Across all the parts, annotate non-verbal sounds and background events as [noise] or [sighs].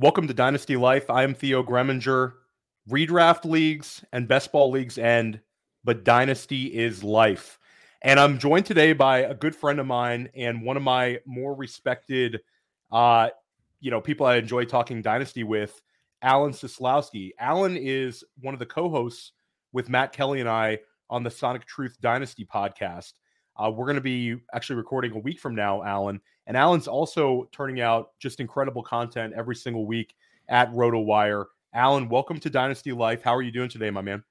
Welcome to Dynasty Life. I am Theo Greminger. Redraft leagues and best ball leagues end, but Dynasty is life. And I'm joined today by a good friend of mine and one of my more respected, uh, you know, people I enjoy talking Dynasty with, Alan Seslowsky. Alan is one of the co-hosts with Matt Kelly and I on the Sonic Truth Dynasty podcast. Uh, we're going to be actually recording a week from now, Alan. And Alan's also turning out just incredible content every single week at RotoWire. Alan, welcome to Dynasty Life. How are you doing today, my man?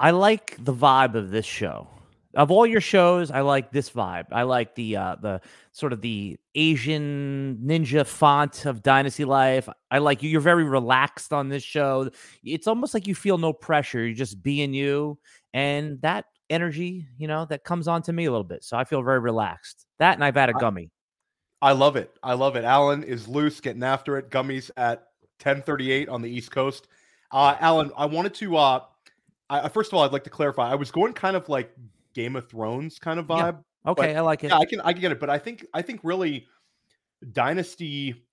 I like the vibe of this show. Of all your shows, I like this vibe. I like the uh the sort of the Asian ninja font of Dynasty Life. I like you. You're very relaxed on this show. It's almost like you feel no pressure. You're just being you. And that energy, you know, that comes on to me a little bit. So I feel very relaxed. That and I've had a gummy. I, love it. I love it. Alan is loose, getting after it. Gummies at 1038 on the East Coast. Uh, Alan, I wanted to, uh, I, first of all, I'd like to clarify. I was going kind of like Game of Thrones kind of vibe. Yeah. Okay, I like it. Yeah, I can, I can get it. But I think, I think really Dynasty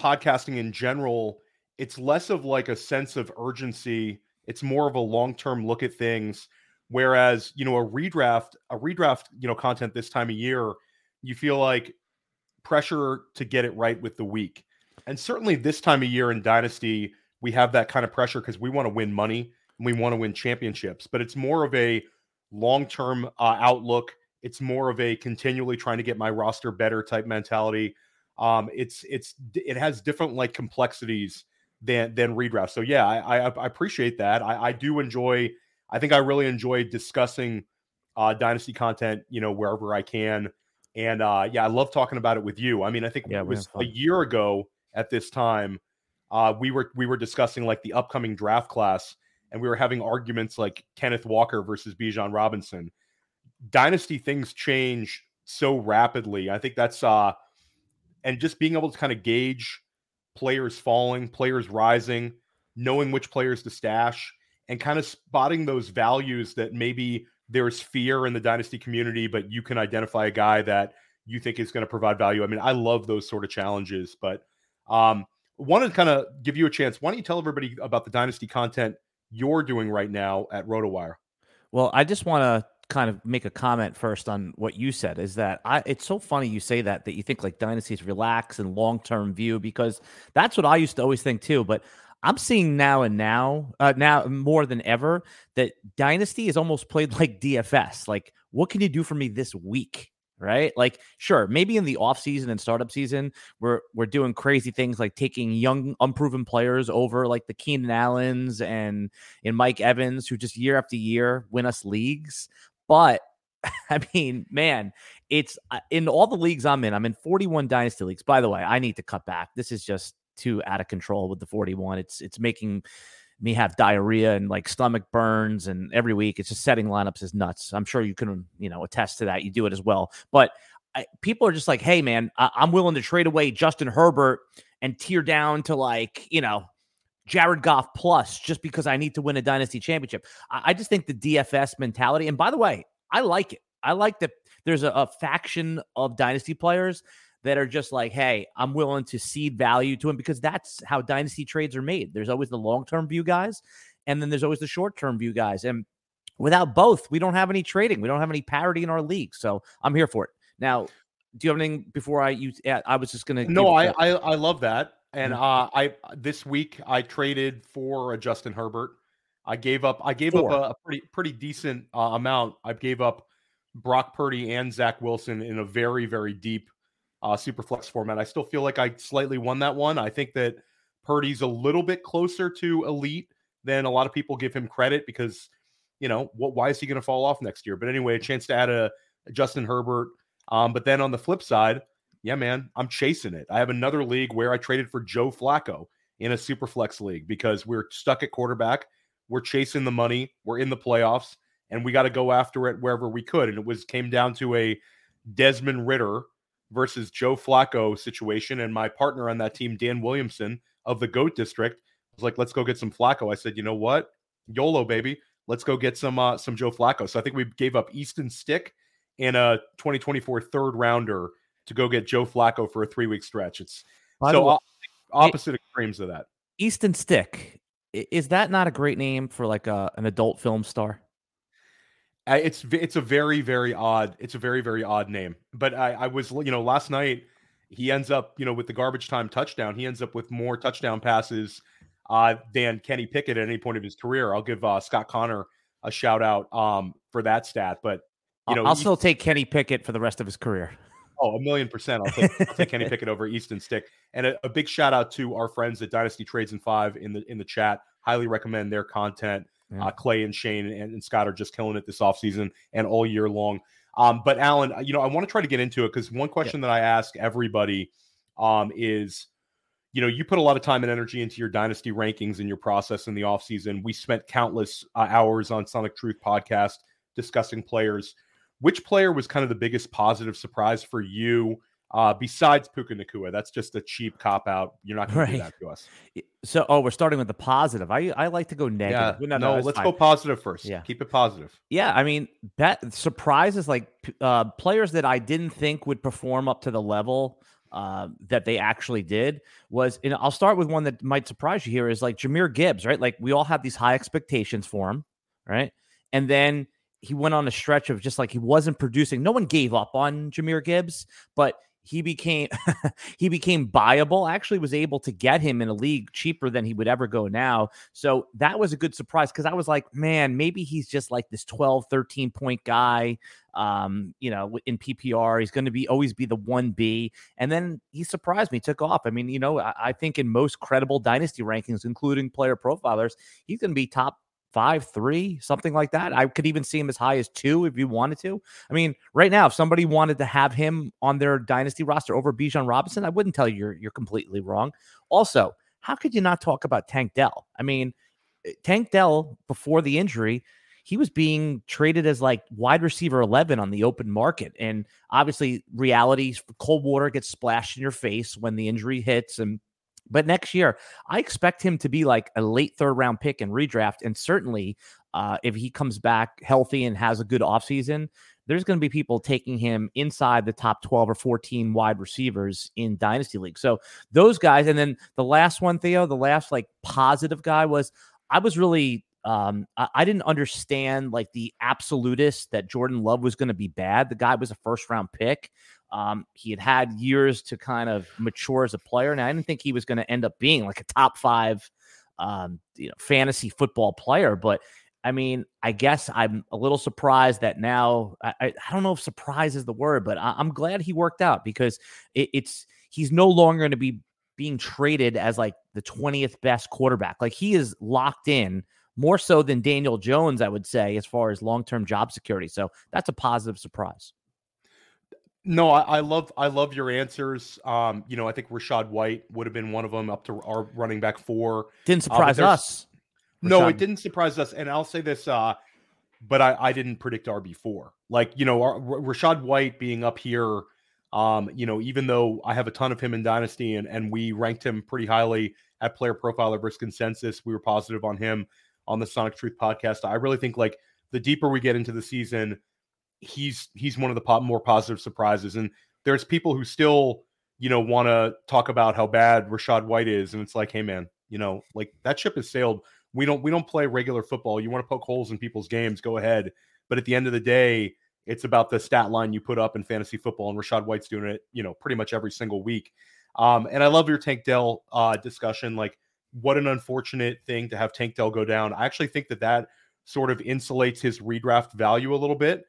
podcasting in general, it's less of like a sense of urgency. It's more of a long term look at things Whereas, you know, a redraft, a redraft, you know, content this time of year, you feel like pressure to get it right with the week. And certainly this time of year in Dynasty, we have that kind of pressure because we want to win money and we want to win championships. But it's more of a long term uh, outlook. It's more of a continually trying to get my roster better type mentality. Um, it's it's it has different like complexities than than redraft. So yeah, I I, I appreciate that. I, I do enjoy I think I really enjoy discussing uh, dynasty content, you know, wherever I can. And uh, yeah, I love talking about it with you. I mean, I think yeah, it was a year ago at this time, uh, we were we were discussing like the upcoming draft class, and we were having arguments like Kenneth Walker versus Bijan Robinson. Dynasty things change so rapidly. I think that's uh, and just being able to kind of gauge players falling, players rising, knowing which players to stash and kind of spotting those values that maybe there's fear in the dynasty community, but you can identify a guy that you think is going to provide value. I mean, I love those sort of challenges, but um, wanted to kind of give you a chance. Why don't you tell everybody about the dynasty content you're doing right now at RotoWire? Well, I just want to kind of make a comment first on what you said is that I it's so funny you say that that you think like dynasties relax and long-term view because that's what I used to always think too but I'm seeing now and now, uh, now more than ever, that Dynasty is almost played [laughs] like DFS. Like, what can you do for me this week? Right? Like, sure, maybe in the off season and startup season, we're we're doing crazy things like taking young, unproven players over, like the Keenan Allens and and Mike Evans, who just year after year win us leagues. But [laughs] I mean, man, it's uh, in all the leagues I'm in. I'm in 41 dynasty leagues. By the way, I need to cut back. This is just too out of control with the 41. It's it's making me have diarrhea and like stomach burns and every week it's just setting lineups is nuts. I'm sure you can you know attest to that. You do it as well. But I, people are just like, hey man, I, I'm willing to trade away Justin Herbert and tear down to like you know Jared Goff plus just because I need to win a dynasty championship. I, I just think the DFS mentality. And by the way, I like it. I like that there's a, a faction of dynasty players that are just like, hey, I'm willing to cede value to him because that's how dynasty trades are made. There's always the long term view guys, and then there's always the short term view guys. And without both, we don't have any trading. We don't have any parity in our league. So I'm here for it. Now, do you have anything before I use? Yeah, I was just gonna. No, I, I, I love that. And mm-hmm. uh, I this week I traded for a Justin Herbert. I gave up. I gave Four. up a, a, pretty pretty decent uh, amount. I gave up Brock Purdy and Zach Wilson in a very very deep uh, Superflex format. I still feel like I slightly won that one. I think that Purdy's a little bit closer to elite than a lot of people give him credit because, you know, what? Why is he going to fall off next year? But anyway, a chance to add a, a Justin Herbert. Um, but then on the flip side, yeah, man, I'm chasing it. I have another league where I traded for Joe Flacco in a Superflex league because we're stuck at quarterback. We're chasing the money. We're in the playoffs, and we got to go after it wherever we could. And it was came down to a Desmond Ridder versus Joe Flacco situation. And my partner on that team, Dan Williamson of the GOAT District, was like, let's go get some Flacco. I said, you know what? YOLO, baby. Let's go get some uh, some Joe Flacco. So I think we gave up Easton Stick in a 2024 third rounder to go get Joe Flacco for a three week stretch. It's By so opposite it, extremes of that. Easton Stick is that not a great name for like a, an adult film star? It's it's a very very odd it's a very very odd name. But I, I was you know last night he ends up you know with the garbage time touchdown he ends up with more touchdown passes uh, than Kenny Pickett at any point of his career. I'll give uh, Scott Connor a shout out um, for that stat. But you know, I'll still take Kenny Pickett for the rest of his career. Oh, a million percent. I'll take, I'll take Kenny [laughs] Pickett over Easton Stick. And a, a, big shout out to our friends at Dynasty Trades and Five in the in the chat. Highly recommend their content. Yeah. Uh, Clay and Shane and, and, Scott are just killing it this offseason and all year long. Um, but Alan, you know, I want to try to get into it because one question yeah. that I ask everybody um, is, you know, you put a lot of time and energy into your dynasty rankings and your process in the offseason. We spent countless uh, hours on Sonic Truth podcast discussing players. Which player was kind of the biggest positive surprise for you uh, besides Puka Nacua? That's just a cheap cop out. You're not going right. to do that to us. So, oh, we're starting with the positive. I I like to go negative. Yeah, no, no, no let's fine. go positive first. Yeah, keep it positive. Yeah, I mean, that surprises like uh, players that I didn't think would perform up to the level uh, that they actually did was, and I'll start with one that might surprise you here is like Jahmyr Gibbs, right? Like we all have these high expectations for him, right? And then he went on a stretch of just like he wasn't producing. No one gave up on Jahmyr Gibbs, but he became [laughs] he became buyable. actually was able to get him in a league cheaper than he would ever go now. So that was a good surprise because I was like, man, maybe he's just like this 12, 13 point guy. Um, you know, in PPR, he's going to be always be the one B. And then he surprised me, took off. I mean, you know, I, I think in most credible dynasty rankings, including player profilers, he's going to be top five, three, something like that. I could even see him as high as two if you wanted to. I mean, right now, if somebody wanted to have him on their dynasty roster over Bijan Robinson, I wouldn't tell you you're you're completely wrong. Also, how could you not talk about Tank Dell? I mean, eh, Tank Dell before the injury, he was being traded as like wide receiver 11 on the open market. And obviously, reality, cold water gets splashed in your face when the injury hits. And but next year, I expect him to be like a late third round pick and redraft. And certainly, uh, if he comes back healthy and has a good offseason, there's going to be people taking him inside the top 12 or 14 wide receivers in Dynasty League. So those guys. And then the last one, Theo, the last like positive guy was I was really um, I, I, didn't understand like the absolutist that Jordan Love was going to be bad. The guy was a first round pick. Um, he had had years to kind of mature as a player, and I didn't think he was going to end up being like a top five, um, you know, fantasy football player. But I mean, I guess I'm a little surprised that now. I, I don't know if surprise is the word, but I, am glad he worked out because it, it's he's no longer going to be being traded as like the 20th best quarterback. Like he is locked in more so than Daniel Jones, I would say, as far as long term job security. So that's a positive surprise. No, I, I, love I love your answers. Um, you know, I think Rachaad White would have been one of them up to our running back four. Didn't uh, surprise uh, us. No, it didn't surprise us. And I'll say this, uh, but I, I didn't predict RB four. Like you know, our, Rachaad White being up here. Um, you know, even though I have a ton of him in Dynasty and and we ranked him pretty highly at Player Profiler versus Consensus, we were positive on him on the Sonic Truth podcast. I really think like the deeper we get into the season he's he's one of the pop, more positive surprises. And there's people who still, you know, want to talk about how bad Rachaad White is, and it's like, hey man, you know, like that ship has sailed. We don't we don't play regular football. You want to poke holes in people's games, go ahead. But at the end of the day, it's about the stat line you put up in fantasy football, and Rachaad White's doing it, you know, pretty much every single week. Um, and I love your Tank Dell uh, discussion. Like, what an unfortunate thing to have Tank Dell go down. I actually think that that sort of insulates his redraft value a little bit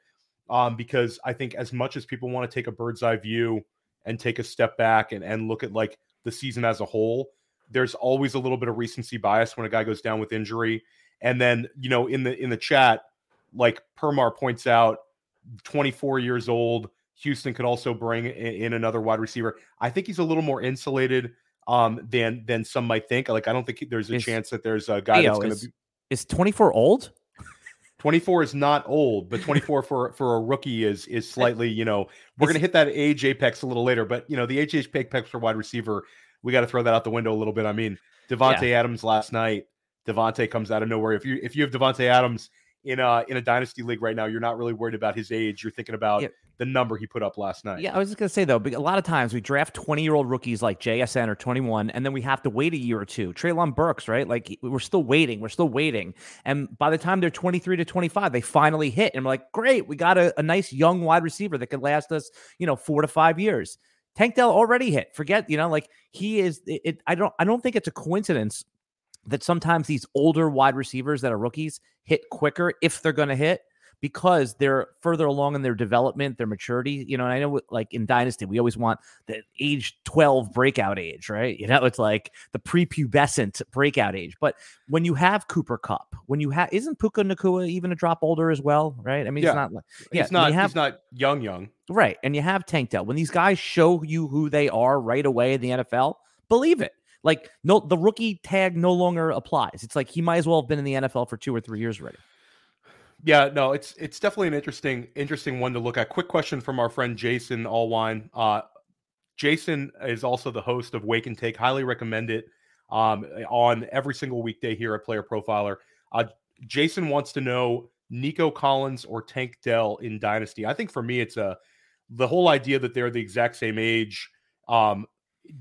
um, because I think as much as people want to take a bird's eye view and take a step back and, and look at like the season as a whole, there's always a little bit of recency bias when a guy goes down with injury. And then, you know, in the in the chat, like Permar points out, 24 years old, Houston could also bring in another wide receiver. I think he's a little more insulated um, than than some might think. Like I don't think there's a is, chance that there's a guy that's going to be. Is 24 old? 24 is not old, but 24 for for a rookie is is slightly, you know, we're going to hit that age apex a little later, but you know, the age apex for wide receiver, we got to throw that out the window a little bit. I mean, Davante yeah. Adams last night, Davante comes out of nowhere. If you if you have Davante Adams in a in a dynasty league right now, you're not really worried about his age. You're thinking about Yeah. the number he put up last night. Yeah, I was just gonna say though, but a lot of times we draft 20 year old rookies like JSN or 21, and then we have to wait a year or two. Treylon Burks, right? Like we're still waiting, we're still waiting, and by the time they're 23 to 25, they finally hit, and we're like, great, we got a, a nice young wide receiver that could last us, you know, four to five years. Tank Dell already hit. Forget, you know, like he is. It, it I don't. I don't think it's a coincidence that sometimes these older wide receivers that are rookies hit quicker if they're going to hit because they're further along in their development, their maturity. You know, and I know like in Dynasty, we always want the age 12 breakout age, right? You know, it's like the prepubescent breakout age. But when you have Cooper Kupp, when you have, isn't Puka Nacua even a drop older as well, right? I mean, Yeah. it's not like, yeah, when not have- he's not young young. Right. And you have Tank Dell. When these guys show you who they are right away in the NFL, believe it. Like no the rookie tag no longer applies. It's like he might as well have been in the NFL for two or three years already. Yeah, no, it's it's definitely an interesting interesting one to look at. Quick question from our friend Jason Allwine. Uh, Jason is also the host of Wake and Take. Highly recommend it um, on every single weekday here at Player Profiler. Uh, Jason wants to know Nico Collins or Tank Dell in Dynasty. I think for me, it's a the whole idea that they're the exact same age um,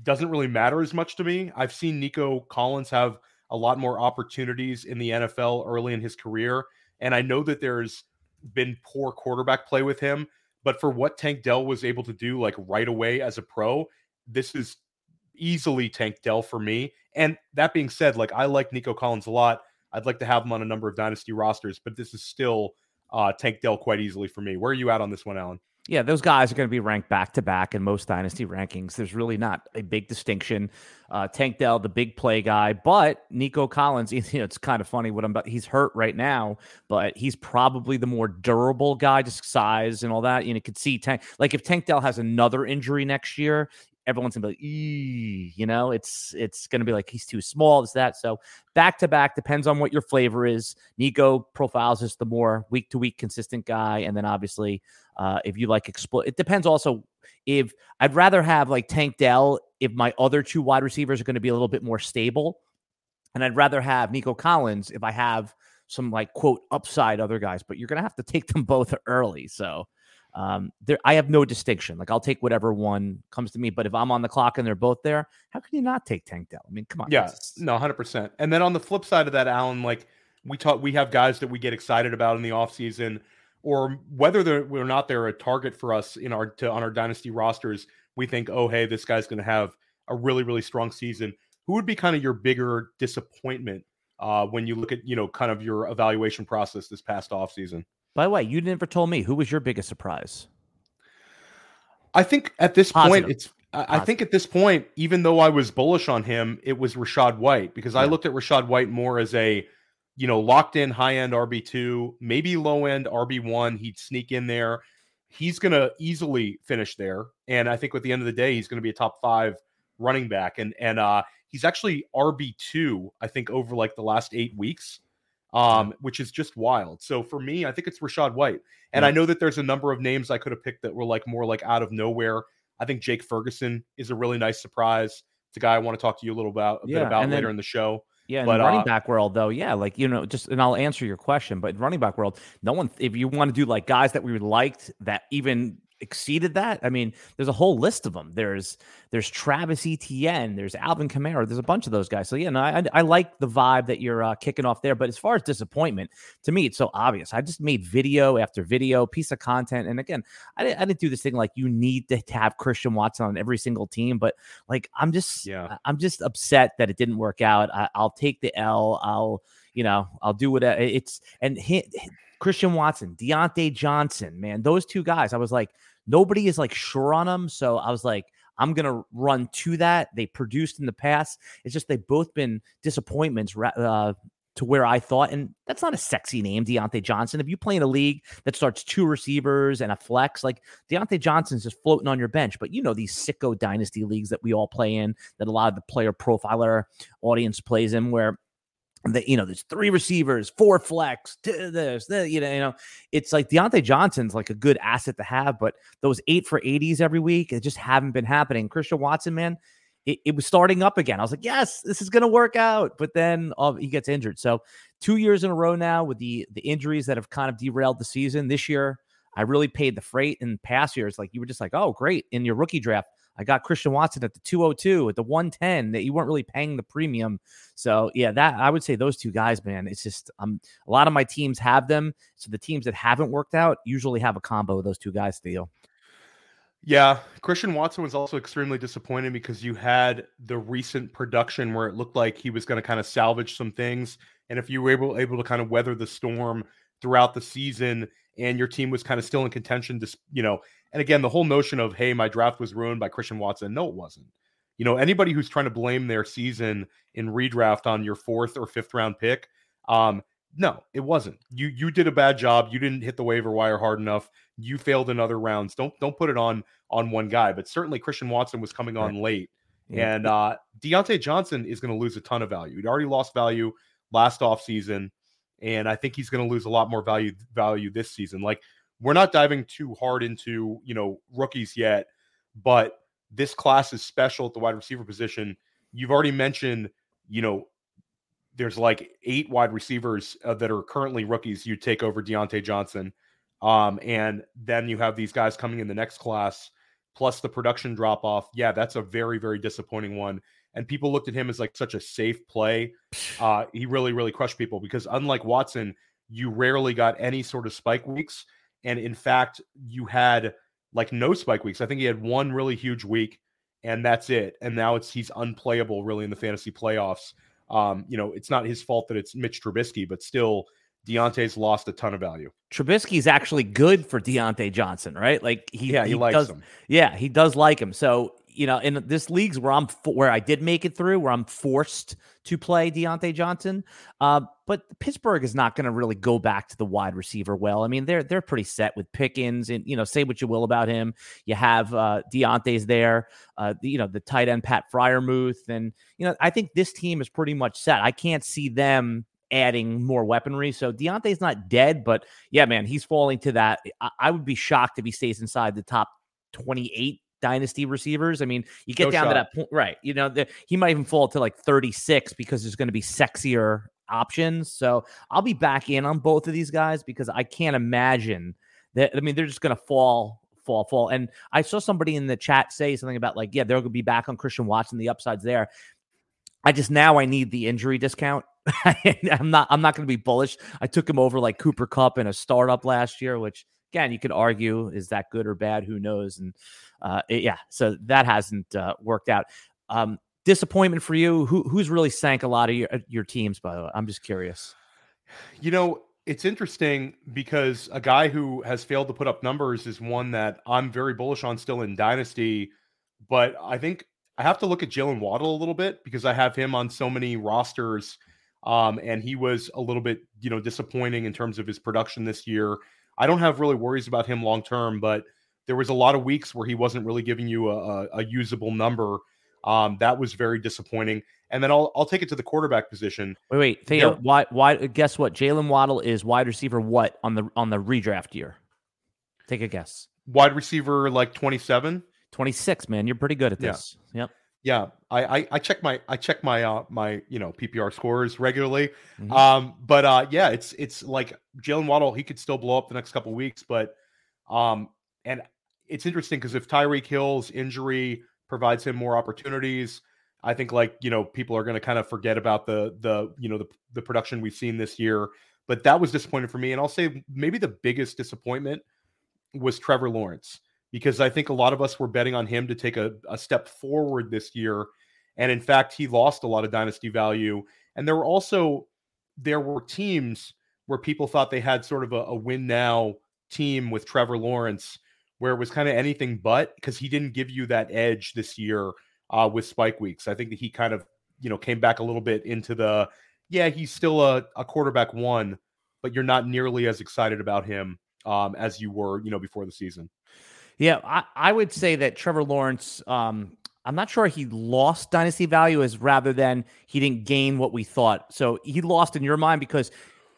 doesn't really matter as much to me. I've seen Nico Collins have a lot more opportunities in the NFL early in his career. And I know that there's been poor quarterback play with him, but for what Tank Dell was able to do like right away as a pro, this is easily Tank Dell for me. And that being said, like I like Nico Collins a lot. I'd like to have him on a number of dynasty rosters, but this is still uh, Tank Dell quite easily for me. Where are you at on this one, Alan? Yeah, those guys are going to be ranked back to back in most dynasty rankings. There's really not a big distinction. Uh, Tank Dell, the big play guy, but Nico Collins, [laughs] you know, it's kind of funny what I'm about. He's hurt right now, but he's probably the more durable guy, just size and all that. You know, could see Tank, like if Tank Dell has another injury next year, everyone's gonna be like, you know, it's it's gonna be like he's too small, it's that. So back to back depends on what your flavor is. Nico profiles is the more week to week consistent guy, and then obviously, uh, if you like explode, it depends also. If I'd rather have like Tank Dell, if my other two wide receivers are going to be a little bit more stable, and I'd rather have Nico Collins if I have some like quote upside other guys, but you're going to have to take them [laughs] both early. So um, there, I have no distinction. Like I'll take whatever one comes to me. But if I'm on the clock and they're both there, how can you not take Tank Dell? I mean, come on. Yeah, no, hundred percent. And then on the flip side of that, Alan, like we talk, we have guys that we get excited about in the offseason, or whether they're or not they're a target for us in our to, on our dynasty rosters. We think, oh, hey, this guy's going to have a really really strong season. Who would be kind of your bigger disappointment uh, when you look at you know kind of your evaluation process this past off season? By the way, you never told me who was your biggest surprise. I think at this Positive. point, it's. I I think at this point, even though I was bullish on him, it was Rachaad White because I looked at Rachaad White more as a, you know, locked in high end RB two, maybe low end RB one. He'd sneak in there. He's going to easily finish there, and I think at the end of the day, he's going to be a top five running back, and and uh, he's actually RB two. I think over like the last eight weeks, um, which is just wild. So for me, I think it's Rachaad White. And Yeah. I know that there's a number of names I could have picked that were like more like out of nowhere. I think Jake Ferguson is a really nice surprise. It's a guy I want to talk to you a little about a Yeah, bit about then- later in the show. Yeah, in But, the running uh, back world, though, yeah, like you know, just and I'll answer your question, but in running back world, no one, if you want to do like guys that we liked that even exceeded that, I mean, there's a whole list of them. There's there's Travis Etienne, there's Alvin Kamara, there's a bunch of those guys. So yeah, no, I, I like the vibe that you're uh, kicking off there. But as far as disappointment, to me, it's so obvious. I just made video after video, piece of content, and again, I didn't, I didn't do this thing like you need to have Christian Watson on every single team, but like I'm just Yeah. I'm just upset that it didn't work out. I, I'll take the L. I'll you know I'll do what it's and hit, Christian Watson, Diontae Johnson, man, those two guys. I was like nobody is like sure on them, so I was like. I'm gonna run to that. They produced in the past. It's just they've both been disappointments uh, to where I thought, and that's not a sexy name, Diontae Johnson. If you play in a league that starts two receivers and a flex, like Diontae Johnson's just floating on your bench. But you know these sicko dynasty leagues that we all play in, that a lot of the player profiler audience plays in, where the, you know there's three receivers, four flex, t- this, the, you know, you know, it's like Diontae Johnson's like a good asset to have, but those eight for 80s every week, it just haven't been happening. Christian Watson, man, it, it was starting up again. I was like, yes, this is to work out. But then uh, he gets injured. So two years in a row now with the the injuries that have kind of derailed the season. This year, I really paid the freight. In past years, like you were just like, oh, great. In your rookie draft, I got Christian Watson at the 202, at the 110 that you weren't really paying the premium. So yeah, that I would say those two guys, man, it's just um a lot of my teams have them. So the teams that haven't worked out usually have a combo of those two guys, Theo. Yeah, Christian Watson was also extremely disappointing because you had the recent production where it looked like he was going to kind of salvage some things, and if you were able able to kind of weather the storm throughout the season, and your team was kind of still in contention, to you know, and again, the whole notion of hey, my draft was ruined by Christian Watson. No, it wasn't. You know, anybody who's trying to blame their season in redraft on your fourth or fifth round pick, um, no, it wasn't. You you did a bad job. You didn't hit the waiver wire hard enough. You failed in other rounds. Don't don't put it on on one guy. But certainly Christian Watson was coming on right. late, yeah. and uh, Diontae Johnson is going to lose a ton of value. He'd already lost value last offseason, and I think he's going to lose a lot more value value this season. Like we're not diving too hard into you know rookies yet, but this class is special at the wide receiver position. You've already mentioned you know there's like eight wide receivers uh, that are currently rookies. You take over Diontae Johnson, um, and then you have these guys coming in the next class, plus the production drop off. Yeah, that's a very very disappointing one. And people looked at him as like such a safe play. [sighs] Uh, he really really crushed people because unlike Watson, you rarely got any sort of spike weeks, and in fact, you had like no spike weeks. I think he had one really huge week, and that's it. And now it's he's unplayable really in the fantasy playoffs. Um, you know, it's not his fault that it's Mitch Trubisky, but still, Diontae's lost a ton of value. Trubisky's actually good for Diontae Johnson, right? Like he, yeah, he, he likes does, him. Yeah, he does like him. So you know, in this leagues where I'm where I did make it through, where I'm forced to play Diontae Johnson, uh, but Pittsburgh is not going to really go back to the wide receiver well. I mean, they're they're pretty set with Pickens, and you know, say what you will about him. You have uh, Diontae's there, uh, you know, the tight end Pat Freiermuth, and you know, I think this team is pretty much set. I can't see them adding more weaponry. So Diontae's not dead, but yeah, man, he's falling to that. I, I would be shocked if he stays inside the top 28 dynasty receivers. I mean, you get no down shot. to that point, right? You know, the, he might even fall to like 36 because there's going to be sexier options. So I'll be back in on both of these guys because I can't imagine that. I mean, they're just going to fall, fall, fall. And I saw somebody in the chat say something about like, yeah, they're going to be back on Christian Watson. The upsides there. I just now I need the injury discount. [laughs] I'm not I'm not going to be bullish. I took him over like Cooper Kupp in a startup last year, which again you could argue is that good or bad, who knows? And uh, it, yeah, so that hasn't uh, worked out. Um, disappointment for you? Who who's really sank a lot of your uh, your teams? By the way, I'm just curious. You know, it's interesting because a guy who has failed to put up numbers is one that I'm very bullish on still in Dynasty, but I think I have to look at Jalen Waddle a little bit because I have him on so many rosters. Um, and he was a little bit, you know, disappointing in terms of his production this year. I don't have really worries about him long term, but there was a lot of weeks where he wasn't really giving you a, a, usable number. Um, that was very disappointing. And then I'll I'll take it to the quarterback position. Wait, wait, Theo, why why guess what? Jalen Waddle is wide receiver what on the on the redraft year? Take a guess. Wide receiver like 27? 26, man. You're pretty good at this. Yeah. Yep. Yeah, I, I, I check my I check my uh my you know PPR scores regularly. Mm-hmm. Um, but uh yeah, it's it's like Jalen Waddle, he could still blow up the next couple weeks, but um and it's interesting because if Tyreek Hill's injury provides him more opportunities, I think like you know people are going to kind of forget about the the you know the the production we've seen this year. But that was disappointing for me, and I'll say maybe the biggest disappointment was Trevor Lawrence because I think a lot of us were betting on him to take a, a step forward this year, and in fact he lost a lot of dynasty value. And there were also there were teams where people thought they had sort of a, a win now team with Trevor Lawrence where it was kind of anything but because he didn't give you that edge this year uh, with spike weeks. I think that he kind of, you know, came back a little bit into the, yeah, he's still a, a quarterback one, but you're not nearly as excited about him um, as you were, you know, before the season. Yeah, I, I would say that Trevor Lawrence, um, I'm not sure he lost dynasty value as rather than he didn't gain what we thought. So he lost in your mind because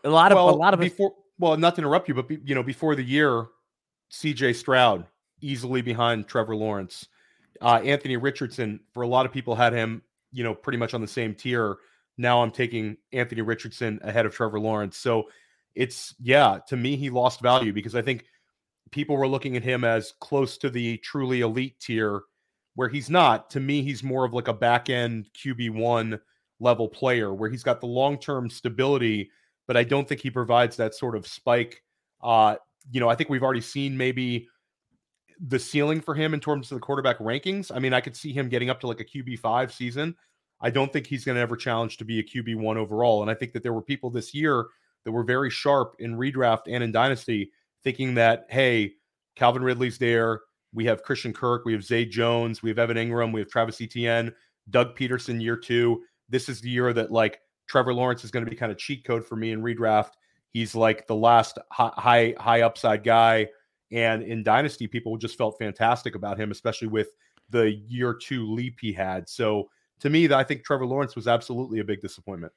a lot of well, a lot of before. Well, not to interrupt you, but be, you know, before the year, CJ Stroud easily behind Trevor Lawrence. uh, Anthony Richardson, for a lot of people, had him, you know, pretty much on the same tier. Now I'm taking Anthony Richardson ahead of Trevor Lawrence. So it's, yeah, to me, he lost value because I think people were looking at him as close to the truly elite tier where he's not. To me, he's more of like a back end QB1 level player where he's got the long term stability, but I don't think he provides that sort of spike. Uh, you know, I think we've already seen maybe the ceiling for him in terms of the quarterback rankings. I mean, I could see him getting up to like a QB5 season. I don't think he's going to ever challenge to be a QB1 overall. And I think that there were people this year that were very sharp in redraft and in dynasty thinking that, hey, Calvin Ridley's there. We have Christian Kirk. We have Zay Jones. We have Evan Engram. We have Travis Etienne, Doug Pederson, year two. This is the year that like Trevor Lawrence is going to be kind of cheat code for me in redraft. He's like the last high high upside guy and in Dynasty, people just felt fantastic about him, especially with the year two leap he had. So to me, I think Trevor Lawrence was absolutely a big disappointment.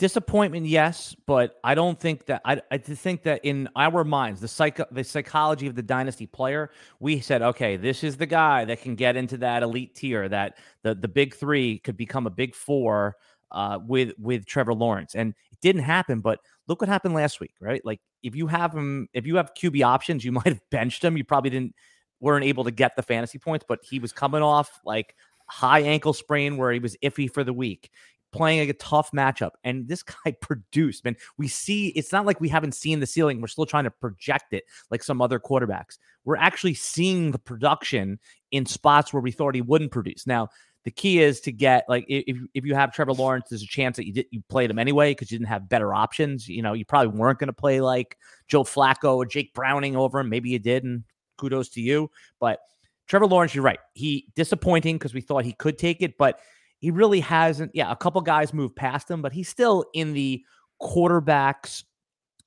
Disappointment, yes, but I don't think that I, I think that in our minds, the psych the psychology of the dynasty player, we said, okay, this is the guy that can get into that elite tier, that the the big three could become a big four uh, with with Trevor Lawrence, and it didn't happen. But look what happened last week, right? Like if you have him, if you have QB options, you [laughs] might have benched him. You probably didn't weren't able to get the fantasy points, but he was coming off like high ankle sprain where he was iffy for the week, playing a tough matchup. And this [laughs] guy produced, man. We see it's not like we haven't seen the ceiling. We're still trying to project it like some other quarterbacks. We're actually seeing the production in spots where we thought he wouldn't produce. Now, the key is to get like if if you have Trevor Lawrence, there's a chance that you did you played him anyway because you didn't have better options. You know, you probably weren't going to play like Joe Flacco or Jake Browning over him. Maybe you did, and kudos to you. But Trevor Lawrence, you're right. He disappointing because we thought he could take it, but he really hasn't. Yeah, a couple guys moved past him, but he's still in the quarterbacks.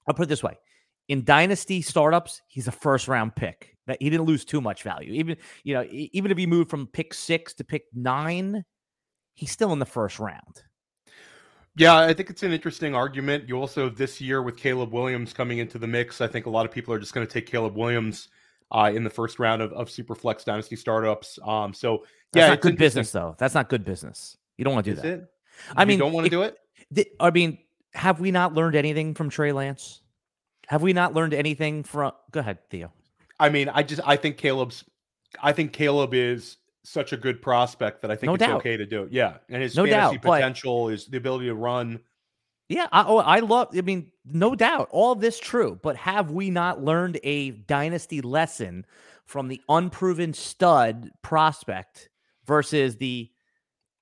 I'll put it this way: in dynasty startups, he's a first round pick that he didn't lose too much value. Even you know, even if he moved from pick six to pick nine, he's still in the first round. Yeah, I think it's an interesting argument. You also this year with Caleb Williams coming into the mix, I think a lot of people are just going to take Caleb Williams uh, in the first round of, of Superflex Dynasty startups. Um, so yeah, not good business though. That's not good business. You don't want to do Is that. It? I mean, you don't want to do it. I mean, have we not learned anything from Trey Lance? Have we not learned anything from? Go ahead, Theo. I mean, I just I think Caleb's I think Caleb is such a good prospect that I think no it's doubt. okay to do it. Yeah, and his no fantasy doubt, potential is the ability to run. Yeah, I, oh, I love. I mean, no doubt, all this true. But have we not learned a dynasty lesson from the unproven stud prospect versus the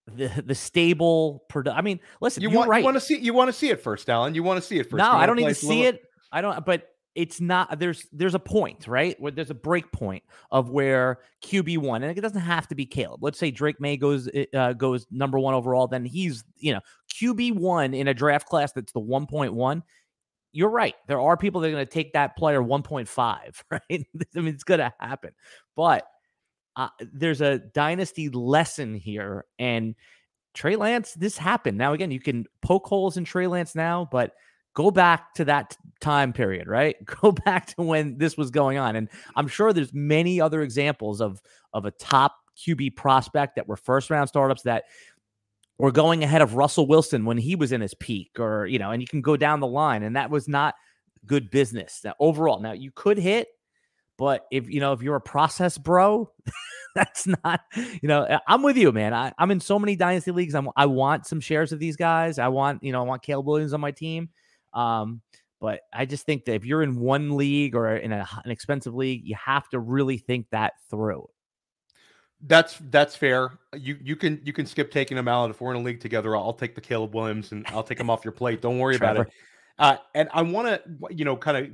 the the stable? Produ- I mean, listen, you want right. you want to see you want to see it first, Alan. You want to see it first. No, I don't need to see it. I don't. But it's not there's there's a point right where there's a break point of where QB one and it doesn't have to be Caleb. Let's say Drake Maye goes eh, uh, goes number one overall, then he's you know QB one in a draft class that's the one point one. You're right. There are people that are going to take that player 1.5, [laughs] right? [laughs] I mean, it's going to happen, but uh, there's a dynasty lesson here, and Trey Lance, this happened. Now again, you can poke holes in Trey Lance now, but go back to that time period, right? [laughs] Go back to when this was going on. And I'm sure there's many other examples of of a top QB prospect that were first round startups that were going ahead of Russell Wilson when he was in his peak or, you know, and you can go down the line and that was not good business. That overall. Now, you could hit but if you know if you're a process bro, [laughs] that's not you know I'm with you, man. I, I'm in so many dynasty leagues. I'm, I want some shares of these guys. I want you know I want Caleb Williams on my team. Um, but I just think that if you're in one league or in a, an expensive league, you have to really think that through. That's that's fair. You you can you can skip taking them out if we're in a league together. I'll take the Caleb Williams and I'll take them off your plate. Don't worry about it. Uh, and I want to you know kind of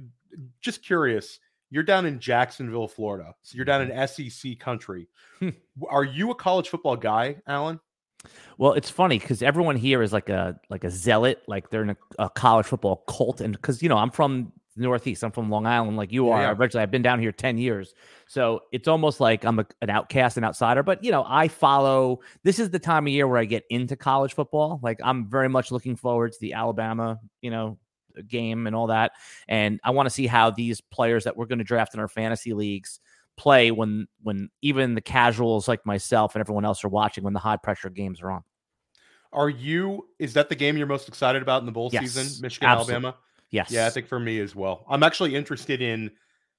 just curious. You're down in Jacksonville, Florida, so you're down in mm-hmm. SEC country. Hmm. Are you a college football guy, Alan? Well, it's funny because everyone here is like a like a zealot, like they're in a, a college football cult, and because you know I'm from the Northeast, I'm from Long Island, like you are. Yeah. Originally, I've been down here ten years, so it's almost like I'm a, an outcast, an outsider. But you know, I follow. This is the time of year where I get into college football. Like I'm very much looking forward to the Alabama, you know, game and all that, and I want to see how these players that we're going to draft in our fantasy leagues play when when even the casuals like myself and everyone else are watching when the high pressure games are on. Are you? Is that the game you're most excited about in the bowl Yes, season? Michigan, absolutely. Alabama. Yes. Yeah, I think for me as well. I'm actually interested in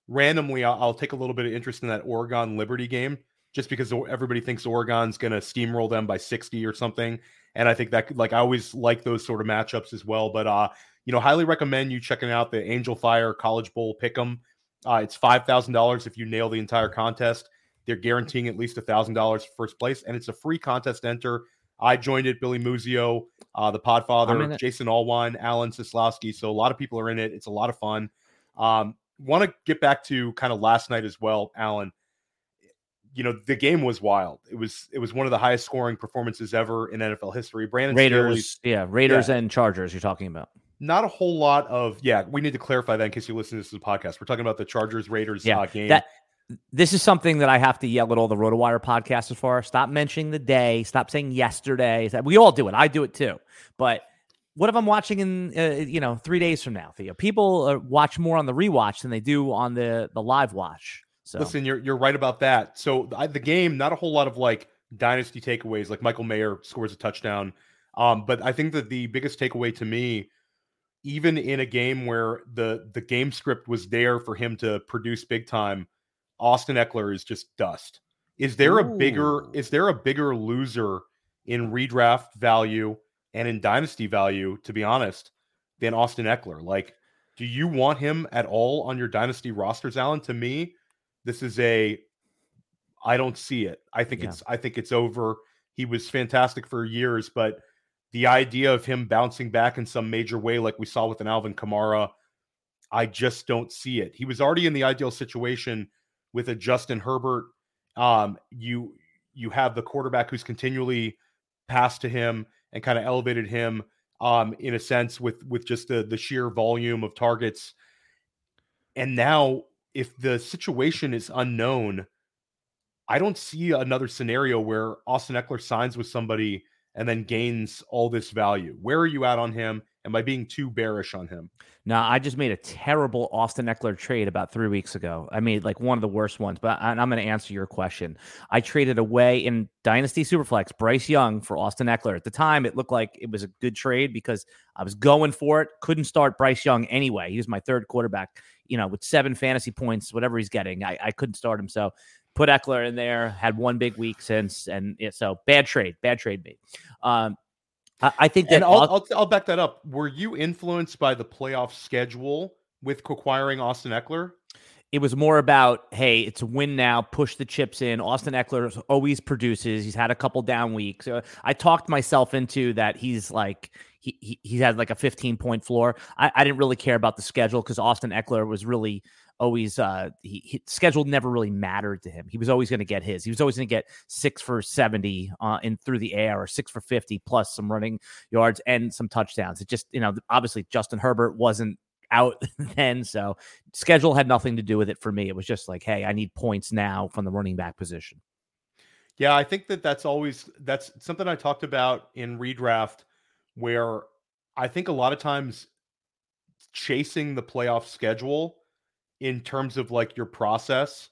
randomly. I'll, I'll take a little bit of interest in that Oregon Liberty game, just because everybody thinks Oregon's going to steamroll them by 60 or something, and I think that like I always like those sort of matchups as well. But uh, you know, highly recommend you checking out the Angel Fire College Bowl Pick'em. Uh, it's five thousand dollars if you nail the entire contest. They're guaranteeing at least a thousand dollars first place, and it's a free contest to enter. I joined it. Billy Muzio, uh, the Podfather. Jason Allwine, Alan Seslowsky. So a lot of people are in it. It's a lot of fun. Um, Want to get back to kind of last night as well, Alan. You know the game was wild. It was it was one of the highest scoring performances ever in NFL history. Brandon Raiders, yeah, Raiders and Chargers. You're talking about. Not a whole lot of yeah. We need to clarify that in case you listen to this as a podcast. We're talking about the Chargers Raiders Yeah, uh, game. that this is something that I have to yell at all the RotoWire podcasters for. Stop mentioning the day. Stop saying yesterday. We all do it. I do it too. But what if I'm watching in uh, you know three days from now, Theo? People uh, watch more on the rewatch than they do on the the live watch. So Listen, you're you're right about that. So I, the game, not a whole lot of like dynasty takeaways. Like Michael Mayer scores a touchdown, um, but I think that the biggest takeaway to me, even in a game where the the game script was there for him to produce big time, Austin Ekeler is just dust. Is there a bigger is there a bigger loser in redraft value and in dynasty value, to be honest, than Austin Ekeler? Like, do you want him at all on your dynasty rosters, Alan? To me, this is a I don't see it. I think Yeah. it's I think it's over. He was fantastic for years, but the idea of him bouncing back in some major way, like we saw with an Alvin Kamara, I just don't see it. He was already in the ideal situation with a Justin Herbert. Um, you you have the quarterback who's continually passed to him and kind of elevated him um, in a sense with with just the the sheer volume of targets. And now, if the situation is unknown, I don't see another scenario where Austin Ekeler signs with somebody and then gains all this value. Where are you at on him? Am I being too bearish on him? Now, I just made a terrible Austin Ekeler trade about three weeks ago. I made like one of the worst ones, but I, I'm going to answer your question. I traded away in Dynasty Superflex Bryce Young for Austin Ekeler. At the time, it looked like it was a good trade because I was going for it. Couldn't start Bryce Young anyway. He was my third quarterback, you know, with seven fantasy points, whatever he's getting. I, I couldn't start him. So put Ekeler in there, had one big week since. And it, so bad trade, bad trade made. Um, I, I think that And I'll, I'll I'll back that up. Were you influenced by the playoff schedule with acquiring Austin Ekeler? it was more about hey it's a win now push the chips in austin ekeler always produces he's had a couple down weeks Uh, i talked myself into that he's like he, he, he had like a 15 point floor i, I didn't really care about the schedule because austin ekeler was really always uh he, he schedule never really mattered to him he was always going to get his he was always going to get six for 70 uh in through the air or six for 50 plus some running yards and some touchdowns it just you know obviously justin herbert wasn't out [laughs] then so schedule had nothing to do with it for me. It was just like, hey, I need points now from the running back position. Yeah, I think that that's always that's something I talked about in redraft where I think a lot of times chasing the playoff schedule in terms of like your process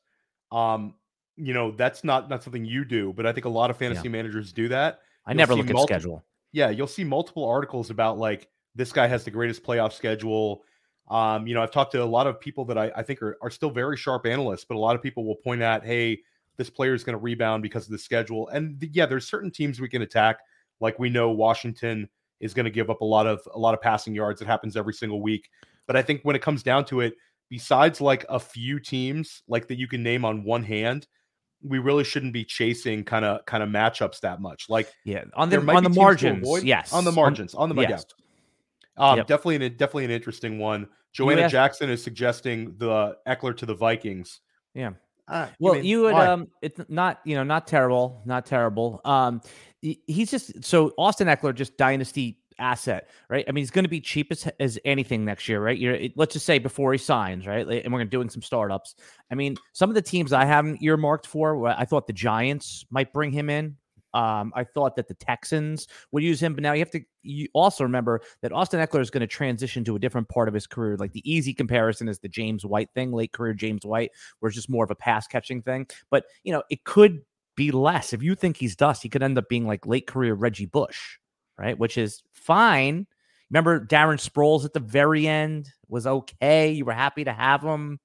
um you know that's not not something you do but I think a lot of fantasy managers do that. I You'll never look at multi- schedule. yeah, you'll see multiple articles about like this guy has the greatest playoff schedule. Um, you know, I've talked to a lot of people that I, I think are, are still very sharp analysts, but a lot of people will point out, hey, this player is going to rebound because of the schedule. And th- yeah, there's certain teams we can attack. Like we know Washington is going to give up a lot of a lot of passing yards. It happens every single week. But I think when it comes down to it, besides like a few teams like that you can name on one hand, we really shouldn't be chasing kind of kind of matchups that much. Like Yeah, on the on the margins. avoid. Yes, on the margins, on the mar- yes. yeah. Um, Yep. definitely an definitely an interesting one. Joanna asked- Jackson is suggesting the Ekeler to the Vikings. Yeah. Ah, Well, mean, you would why? um it's not, you know, not terrible, not terrible. Um he's just so Austin Ekeler just dynasty asset, right? I mean, he's going to be cheap as, as anything next year, right? You're let's just say before he signs, right? And we're doing some startups. I mean, some of the teams I haven't earmarked for, I thought the Giants might bring him in. Um, I thought that the Texans would use him, but now you have to you also remember that Austin Ekeler is going to transition to a different part of his career. Like the easy comparison is the James White thing, late career James White, where it's just more of a pass catching thing. But you know, it could be less. If you think he's dust, he could end up being like late career Reggie Bush, right? Which is fine. Remember Darren Sproles at the very end was okay. You were happy to have him,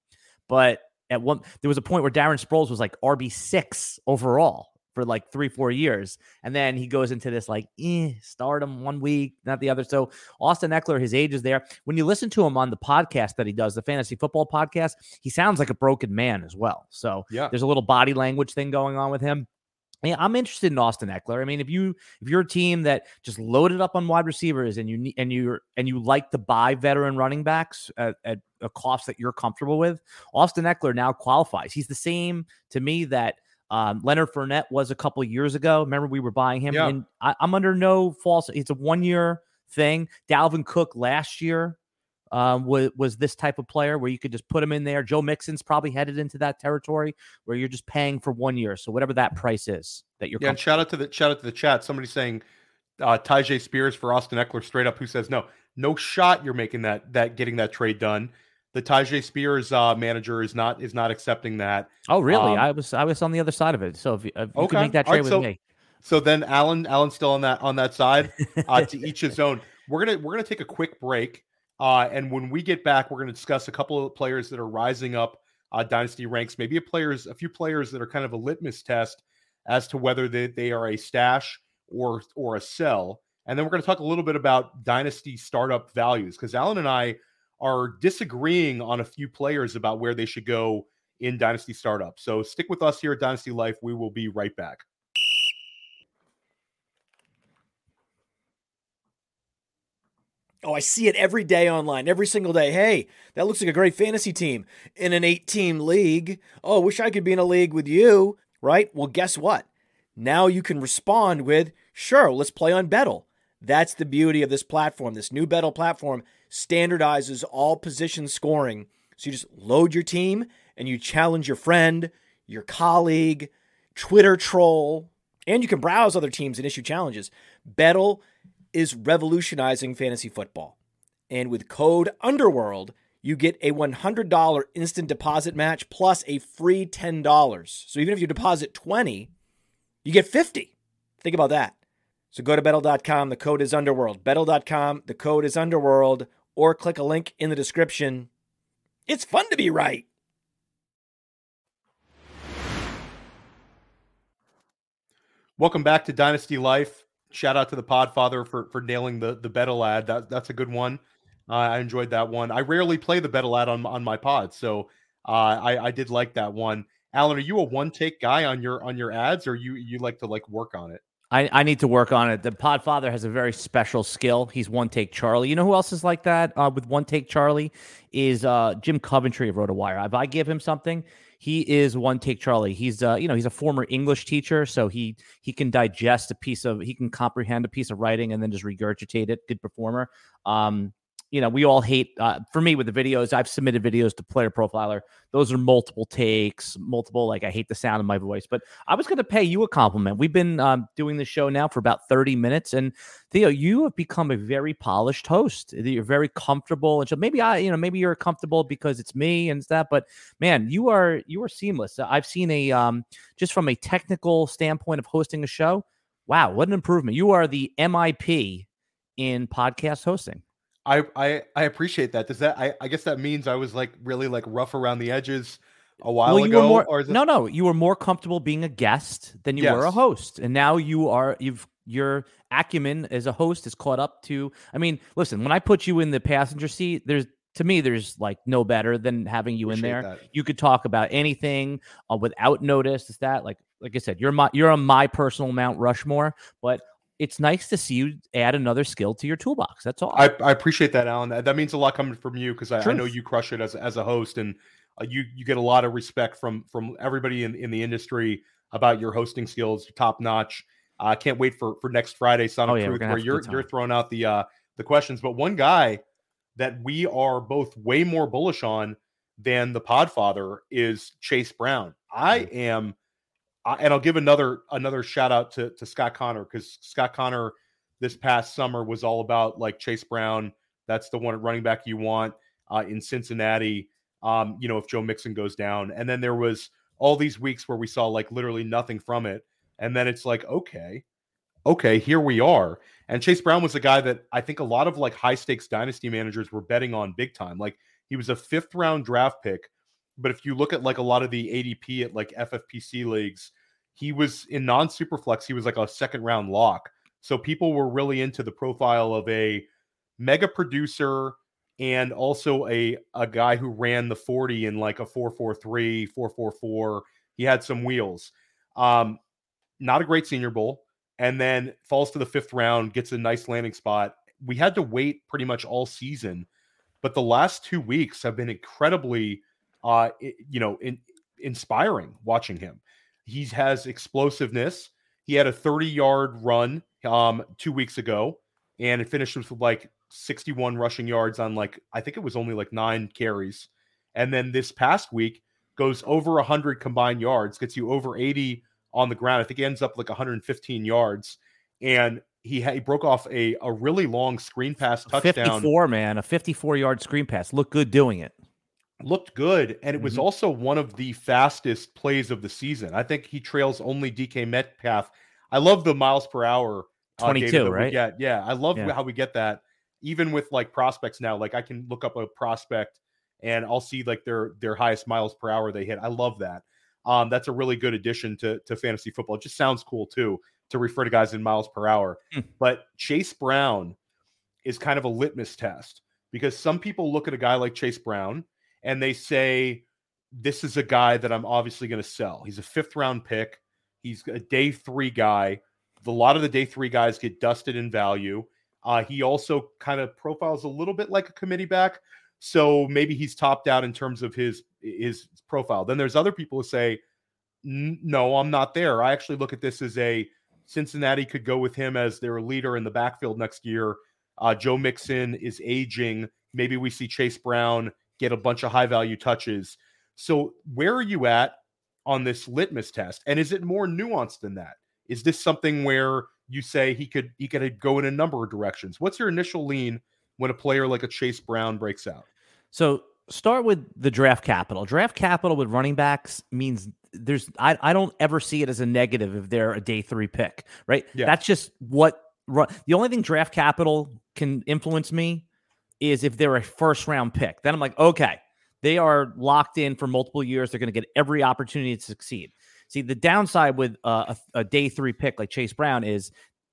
but at one there was a point where Darren Sproles was like RB six overall for like three, four years. And then he goes into this like, eh, start him one week, not the other. So Austin Ekeler, his age is there. When you listen to him on the podcast that he does, the fantasy football podcast, he sounds like a broken man as well. So yeah. there's a little body language thing going on with him. Yeah, I'm interested in Austin Ekeler. I mean, if you if you're a team that just loaded up on wide receivers and you and you and you like to buy veteran running backs at, at a cost that you're comfortable with, Austin Ekeler now qualifies. He's the same to me that um, Leonard Fournette was a couple years ago. Remember, we were buying him, yeah. and I, am under no false. It's a one year thing. Dalvin Cook last year um, was was this type of player where you could just put him in there. Joe Mixon's probably headed into that territory where you're just paying for one year. So whatever that price is that you're. Yeah, and shout out to the shout out to the chat. Somebody saying uh, Tyjae Spears for Austin Ekeler straight up. Who says no? No shot. You're making that that getting that trade done the Tyjae Spears uh, manager is not is not accepting that. Oh, really? Um, I was I was on the other side of it. So if you, if you okay. can make that trade right, with so, me. So then Alan Alan's still on that on that side. Uh, to [laughs] each his own. We're gonna we're gonna take a quick break, uh, and when we get back, we're gonna discuss a couple of players that are rising up uh, dynasty ranks. Maybe a players a few players that are kind of a litmus test as to whether they, they are a stash or or a sell. And then we're going to talk a little bit about dynasty startup values because Alan and I are disagreeing on a few players about where they should go in Dynasty Startup. So stick with us here at Dynasty Life. We will be right back. Oh, I see it every day online, every single day. Hey, that looks like a great fantasy team in an eight team league. Oh, wish I could be in a league with you, right? Well, guess what? Now you can respond with, sure, let's play on Bettle. That's the beauty of this platform. This new Bettle platform standardizes all position scoring. So you just load your team and you challenge your friend, your colleague, Twitter troll, and you can browse other teams and issue challenges. Bettle is revolutionizing fantasy football. And with code Underworld, you get a $100 instant deposit match plus a free $10. So even if you deposit 20, you get 50. Think about that. So go to Bettle.com. The code is Underworld. Bettle.com. The code is Underworld. Or click a link in the description. It's fun to be right. Welcome back to Dynasty Life. Shout out to the Podfather for for nailing the the Bettle ad. That that's a good one. Uh, I enjoyed that one. I rarely play the Bettle ad on on my pod, so uh, I I did like that one. Alan, are you a one take guy on your on your ads, or you you like to like work on it? I, I need to work on it. The Podfather has a very special skill. He's one take Charlie. You know who else is like that uh, with one take Charlie? Is uh, Jim Coventry of RotoWire. If I give him something, he is one take Charlie. He's uh, you know he's a former English teacher, so he he can digest a piece of he can comprehend a piece of writing and then just regurgitate it. Good performer. Um, you know, we all hate. Uh, for me, with the videos, I've submitted videos to Player Profiler. Those are multiple takes, multiple. Like I hate the sound of my voice, but I was going to pay you a compliment. We've been um, doing the show now for about thirty minutes, and Theo, you have become a very polished host. You're very comfortable, and so maybe I, you know, maybe you're comfortable because it's me and that. But man, you are you are seamless. I've seen a um, just from a technical standpoint of hosting a show. Wow, what an improvement! You are the MIP in podcast hosting. I I I appreciate that. Does that I, I guess that means I was like really like rough around the edges a while well, ago? More, or it... No, no, you were more comfortable being a guest than you yes. were a host, and now you are you've your acumen as a host is caught up to. I mean, listen, when I put you in the passenger seat, there's to me, there's like no better than having you Appreciate in there. That. You could talk about anything uh, without notice. Is that like like I said, you're my you're on my personal Mount Rushmore, but it's nice to see you add another skill to your toolbox. That's all. I, I appreciate that, Alan. That, that, means a lot coming from you because I, I, know you crush it as, as a host, and uh, you you get a lot of respect from from everybody in, in the industry about your hosting skills, top notch. I uh, can't wait for for next Friday, Son of oh, yeah, Truth, where you're you're throwing out the uh, the questions. But one guy that we are both way more bullish on than the Podfather is Chase Brown. I am and I'll give another another shout out to to Scott Connor because Scott Connor this past summer was all about like Chase Brown. That's the one running back you want uh, in Cincinnati. Um, you know, if Joe Mixon goes down, and then there was all these weeks where we saw like literally nothing from it, and then it's like okay, okay, here we are. And Chase Brown was a guy that I think a lot of like high stakes dynasty managers were betting on big time. Like he was a fifth round draft pick but if you look at like a lot of the ADP at like FFPC leagues, he was in non superflex, he was like a second round lock. So people were really into the profile of a mega producer and also a a guy who ran the 40 in like a 443, 444. He had some wheels. Um, not a great senior bowl, and then falls to the fifth round, gets a nice landing spot. We had to wait pretty much all season, but the last two weeks have been incredibly uh, you know, in, inspiring watching him. He has explosiveness. He had a 30 yard run um, two weeks ago, and it finished with like 61 rushing yards on like, I think it was only like nine carries. And then this past week goes over 100 combined yards, gets you over 80 on the ground. I think he ends up like 115 yards. And he, he broke off a, a really long screen pass touchdown. 54, man, a 54 yard screen pass. Look good doing it looked good, and it was mm-hmm. also one of the fastest plays of the season. I think he trails only DK Metcalf. I love the miles per hour. Uh, 22, right? Yeah, yeah. I love yeah. how we get that. Even with like prospects now, like I can look up a prospect and I'll see like their their highest miles per hour they hit. I love that. Um, that's a really good addition to to fantasy football. It just sounds cool too to refer to guys in miles per hour. Mm. But Chase Brown is kind of a litmus test because some people look at a guy like Chase Brown and they say, This is a guy that I'm obviously going to sell. He's a fifth round pick, he's a day three guy. A lot of the day three guys get dusted in value. Uh, he also kind of profiles a little bit like a committee back. So maybe he's topped out in terms of his his profile. Then there's other people who say, no, I'm not there. I actually look at this as a Cincinnati could go with him as their leader in the backfield next year. Uh, Joe Mixon is aging. Maybe we see Chase Brown get a bunch of high value touches. So, where are you at on this litmus test? And is it more nuanced than that? Is this something where you say he could he could go in a number of directions? What's your initial lean when a player like a Chase Brown breaks out? So, start with the draft capital. Draft capital with running backs means there's I, I don't ever see it as a negative if they're a day three pick, right? Yeah. That's just what the only thing draft capital can influence me is if they're a first round pick. Then I'm like, okay, they are locked in for multiple years. They're going to get every opportunity to succeed. See, the downside with uh, a, a, day three pick like Chase Brown is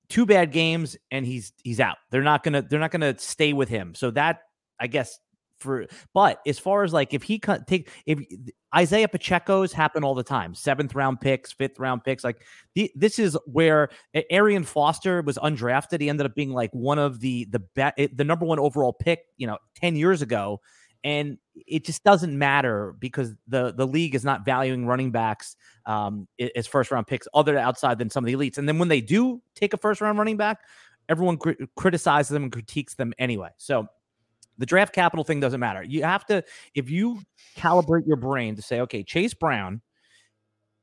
two bad games and he's he's out. They're not gonna they're not gonna stay with him. So that I guess for but as far as like if he take if Isaiah Pacheco's happen all the time seventh round picks fifth round picks like the, this is where Arian Foster was undrafted. He ended up being like one of the the bet the number one overall pick you know 10 years ago. And it just doesn't matter because the the league is not valuing running backs um as first round picks other outside than some of the elites. And then when they do take a first round running back everyone cr- criticizes them and critiques them anyway. So the draft capital thing doesn't matter. You have to, if you calibrate your brain to say, okay, Chase Brown,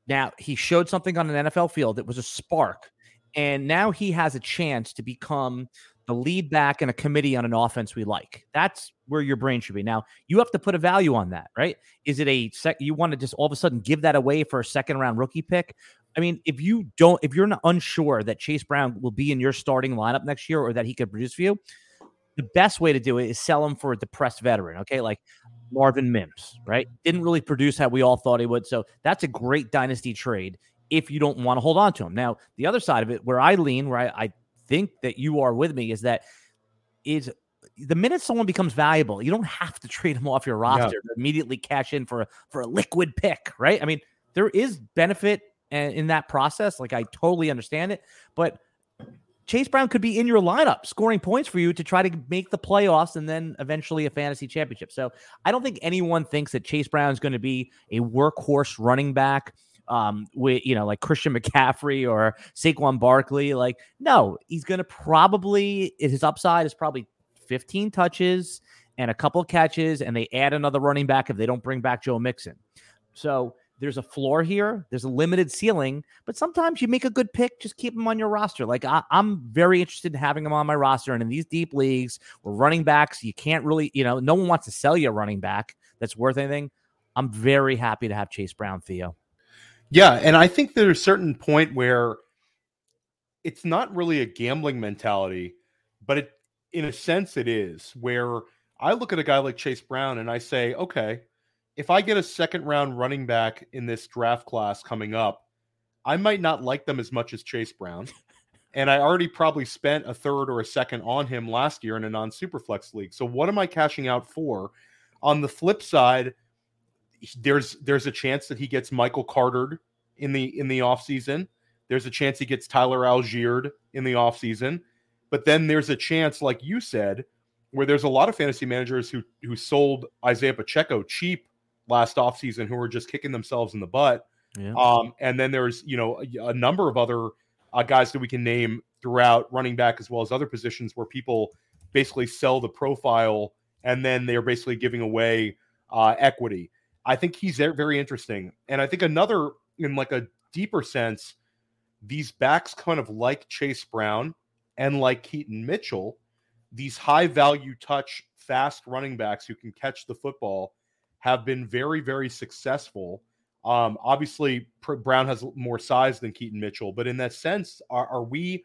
now he showed something on an NFL field that was a spark. And now he has a chance to become the lead back in a committee on an offense we like. That's where your brain should be. Now, you have to put a value on that, right? Is it a sec? You want to just all of a sudden give that away for a second round rookie pick? I mean, if you don't, if you're not unsure that Chase Brown will be in your starting lineup next year or that he could produce for you, the best way to do it is sell him for a depressed veteran. Okay, like Marvin Mims, right? Didn't really produce how we all thought he would. So that's a great dynasty trade if you don't want to hold on to him. Now, the other side of it, where I lean, where I, I think that you are with me, is that is the minute someone becomes valuable, you don't have to [laughs] trade them off your roster to immediately cash in for a for a liquid pick, right? I mean, there is benefit eh, in that process. Like I totally understand it, but Chase Brown could be in your lineup scoring points for you to try to make the playoffs and then eventually a fantasy championship. So I don't think anyone thinks that Chase Brown is going to be a workhorse running back um with you know like Christian McCaffrey or Saquon Barkley. Like, no, he's gonna probably his upside is probably 15 touches and a couple catches, and they add another running back if they don't bring back Joe Mixon. So there's a floor here, there's a limited ceiling, but sometimes you make a good pick, just keep him on your roster. Like I, am very interested in having him on my roster. And in these deep leagues where running backs, you can't really, you know, no one wants to sell you a running back that's worth anything. I'm very happy to have Chase Brown, Theo. Yeah, and I think there's a certain point where it's not really a gambling mentality, but it in a sense it is where I look at a guy like Chase Brown and I say, okay, if I get a second round running back in this draft class coming up, I might not like them as much as Chase Brown. and I already probably spent a third or a second on him last year in a non superflex league. So what am I cashing out for? On the flip side, there's there's a chance that he gets Michael Cartered in the in the offseason. There's a chance he gets Tyler Allgeier in the offseason. But then there's a chance, like you said, where there's a lot of fantasy managers who who sold Isaiah Pacheco cheap last offseason who were just kicking themselves in the butt. Yeah. Um, and then there's you know a, a number of other uh, guys that we can name throughout running back as well as other positions where people basically sell the profile and then they're basically giving away uh, equity. I think he's very interesting, and I think another in like a deeper sense, these backs kind of like Chase Brown and like Keaton Mitchell, these high value touch fast running backs who can catch the football have been very, very successful. Um, obviously, Brown has more size than Keaton Mitchell, but in that sense, are, are we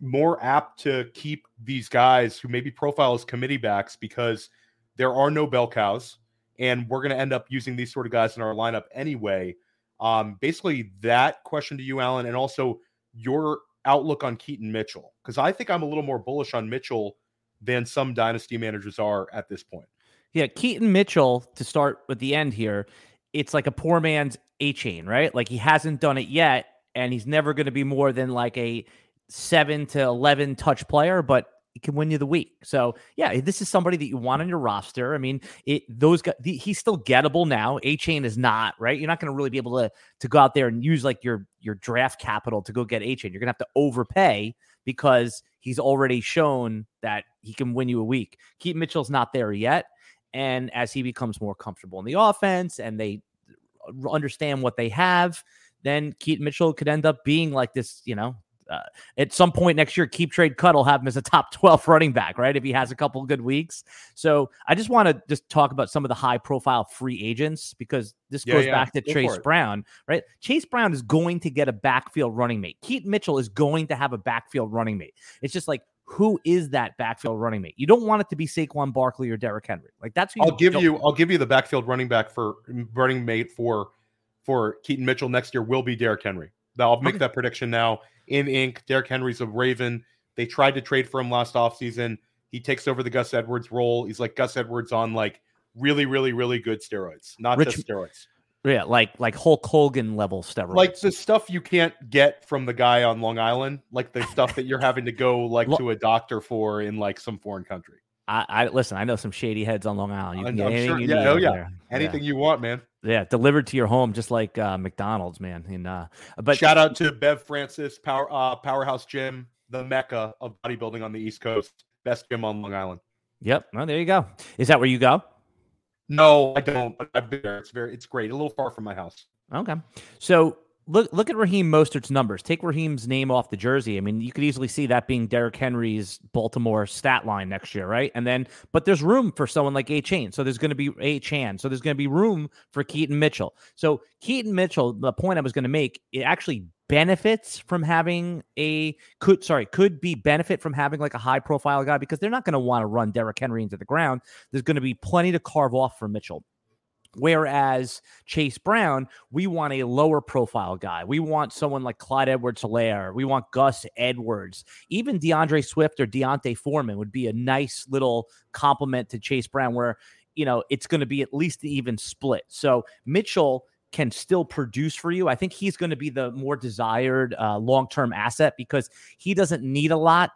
more apt to keep these guys who maybe profile as committee backs because there are no bell cows, and we're going to end up using these sort of guys in our lineup anyway? Um, basically, that question to you, Alan, and also your outlook on Keaton Mitchell, because I think I'm a little more bullish on Mitchell than some dynasty managers are at this point. Yeah, Keaton Mitchell to start with the end here. It's like a poor man's Achane, right? Like he hasn't done it yet, and he's never going to be more than like a seven to eleven touch player, but he can win you the week. So yeah, this is somebody that you want on your roster. I mean, it those guys, he's still gettable now. Achane is not right. You're not going to really be able to to go out there and use like your your draft capital to go get Achane. You're going to have to overpay because he's already shown that he can win you a week. Keaton Mitchell's not there yet. And as he becomes more comfortable in the offense and they understand what they have, then Keaton Mitchell could end up being like this, you know, uh, at some point next year, keep trade cut will have him as a top [laughs] 12 running back, right? If he has a couple good weeks. So I just want to just talk about some of the high profile free agents because this yeah, goes yeah. back to Go Chase Brown, right? Chase Brown is going to get a backfield running mate. Keaton Mitchell is going to have a backfield running mate. It's just like, who is that backfield running mate? You don't want it to be Saquon Barkley or Derrick Henry. Like that's I'll give you I'll give you the backfield running back for running mate for for Keaton Mitchell next year will be Derrick Henry. I'll make okay. that prediction now in ink. Derrick Henry's a Raven. They tried to trade for him last offseason. He takes over the Gus Edwards role. He's like Gus Edwards on like really, really, really good steroids, not Rich, just steroids. Yeah, like like Hulk Hogan level steroids. Like the stuff you can't get from the guy on Long Island, like the stuff that you're having to go like [laughs] to a doctor for in like some foreign country. I, I listen. I know some shady heads on Long Island. You can get anything sure. you yeah, need. Oh yeah, there. anything yeah. you want, man. Yeah, delivered to your home, just like uh, McDonald's, man. And uh, but shout out to Bev Francis, Power uh, Powerhouse Gym, the mecca of bodybuilding on the East Coast, best gym on Long Island. Yep. Well, there you go. Is that where you go? No, I don't. But I've been there. It's very, it's great. A little far from my house. Okay. So look look at Raheem Mostert's numbers. Take Raheem's name off the jersey. I mean, you could easily see that being Derrick Henry's Baltimore stat line next year, right? And then, but there's room for someone like Achane. So there's going to be Achane. So there's going to be room for Keaton Mitchell. So Keaton Mitchell, the point I was going to make, it actually benefits from having a could sorry could be benefit from having like a high profile guy because they're not going to want to run Derrick Henry into the ground. There's going to be plenty to carve off for Mitchell. Whereas Chase Brown, we want a lower profile guy. We want someone like Clyde Edwards Helaire. We want Gus Edwards. Even D'Andre Swift or D'Onta Foreman would be a nice little compliment to Chase Brown, where, you know, it's going to be at least even split. So Mitchell can still produce for you. I think he's going to be the more desired uh, long term asset because he doesn't need a lot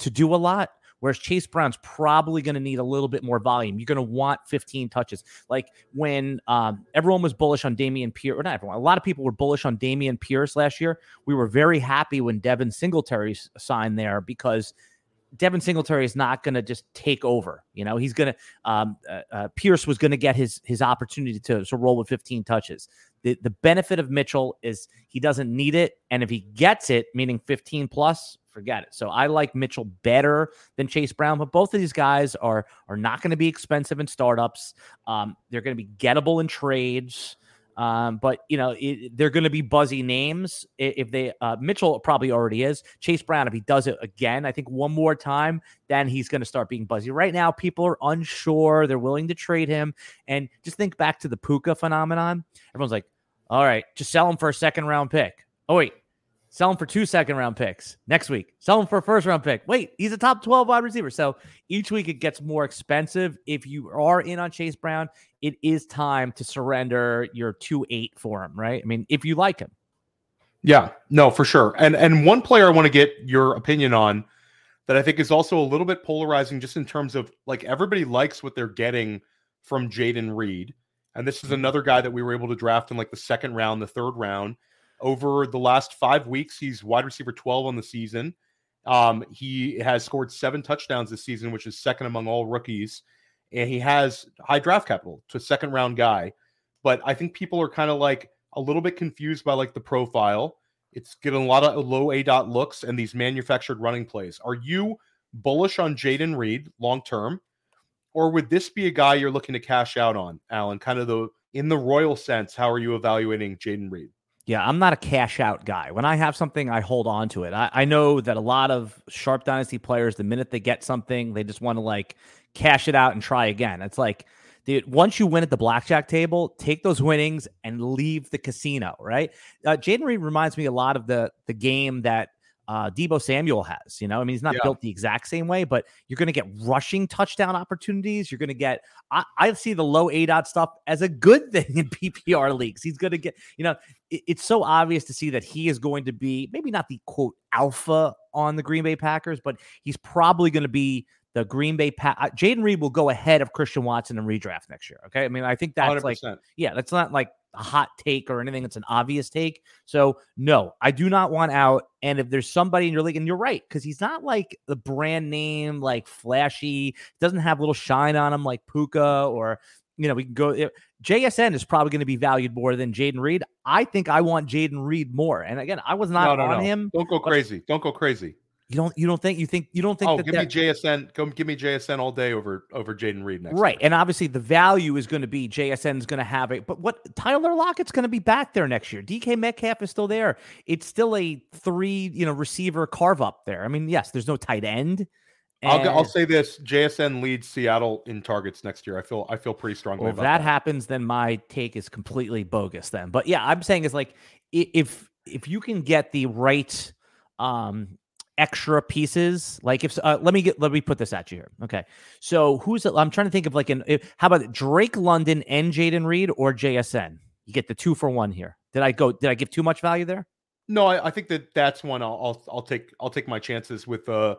to do a lot. Whereas Chase Brown's probably going to need a little bit more volume. You're going to want 15 touches. Like when um, everyone was bullish on Dameon Pierce, or not everyone, a lot of people were bullish on Dameon Pierce last year. We were very happy when Devin Singletary signed there because Devin Singletary is not going to just take over. You know, he's going to um, uh, uh, Pierce was going to get his his opportunity to, to roll with 15 touches. The the benefit of Mitchell is he doesn't need it, and if he gets it, meaning 15 plus, forget it. So I like Mitchell better than Chase Brown, but both of these guys are are not going to be expensive in startups. Um, they're going to be gettable in trades. Um, but you know it, they're going to be buzzy names if they uh, Mitchell probably already is. Chase Brown if he does it again I think one more time then he's going to start being buzzy. Right now people are unsure. They're willing to trade him. And just think back to the Puka phenomenon. Everyone's like all right just sell him for a second round pick. Oh wait Sell him for two second round picks next week. Sell him for a first round pick. Wait, he's a top 12 wide receiver. So each week it gets more expensive. If you are in on Chase Brown, it is time to surrender your 2 8 for him, right? I mean, if you like him. Yeah, no, for sure. And and one player I want to get your opinion on that I think is also a little bit polarizing just in terms of like everybody likes what they're getting from Jayden Reed. And this is mm-hmm. another guy that we were able to draft in like the second round, the third round. Over the last five weeks, he's wide receiver 12 on the season. Um, he has scored seven touchdowns this season, which is second among all rookies. And he has high draft capital to a second round guy. But I think people are kind of like a little bit confused by like the profile. It's getting a lot of low aDOT looks and these manufactured running plays. Are you bullish on Jayden Reed long term? Or would this be a guy you're looking to cash out on, Alan? Kind of the in the royal sense, how are you evaluating Jayden Reed? Yeah, I'm not a cash out guy. When I have something, I hold on to it. I, I, know that a lot of sharp dynasty players, the minute they get something, they just want to like cash it out and try again. It's like, dude, once you win at the blackjack table, take those winnings and leave the casino, right? Uh, Jayden Reed reminds me a lot of the the game that uh, Deebo Samuel has. You know, I mean, he's not yeah. built the exact same way, but you're going to get rushing touchdown opportunities. You're going to get, I, I, see the low aDOT stuff as a good [laughs] thing in PPR leagues. He's going to get, you know, it, it's so obvious to see that he is going to be maybe not the quote alpha on the Green Bay Packers, but he's probably going to be the Green Bay pa- uh, Jayden Reed will go ahead of Christian Watson in redraft next year. Okay. I mean, I think that's 100%. like, yeah, that's not like a hot take or anything. It's an obvious take. So no, I do not want out. And if there's somebody in your league, and you're right, because he's not like the brand name, like flashy, doesn't have little shine on him like Puka or you know, we can go. Eh, JSN is probably going to be valued more than Jayden Reed. I think I want Jayden Reed more. And again, I was not no, no, on no. him. Don't go crazy. Don't go crazy. You don't you don't think you think you don't think oh give me JSN come give me JSN all day over over Jayden Reed next right year. and obviously the value is going to be JSN is going to have it but what Tyler Lockett's going to be back there next year DK Metcalf is still there it's still a three you know receiver carve up there I mean yes there's no tight end I'll, I'll say this: JSN leads Seattle in targets next year. I feel I feel pretty strongly. Well, if that, that happens, then my take is completely bogus. Then, but yeah, I'm saying is like if if you can get the right um extra pieces? Like if uh, let me get let me put this at you here. Okay. So who's i'm trying to think of like an if, how about drake london and jayden reed or jsn you get the two for one here. Did i go did i give too much value there? No i, I think that that's one I'll, I'll, I'll take i'll take my chances with uh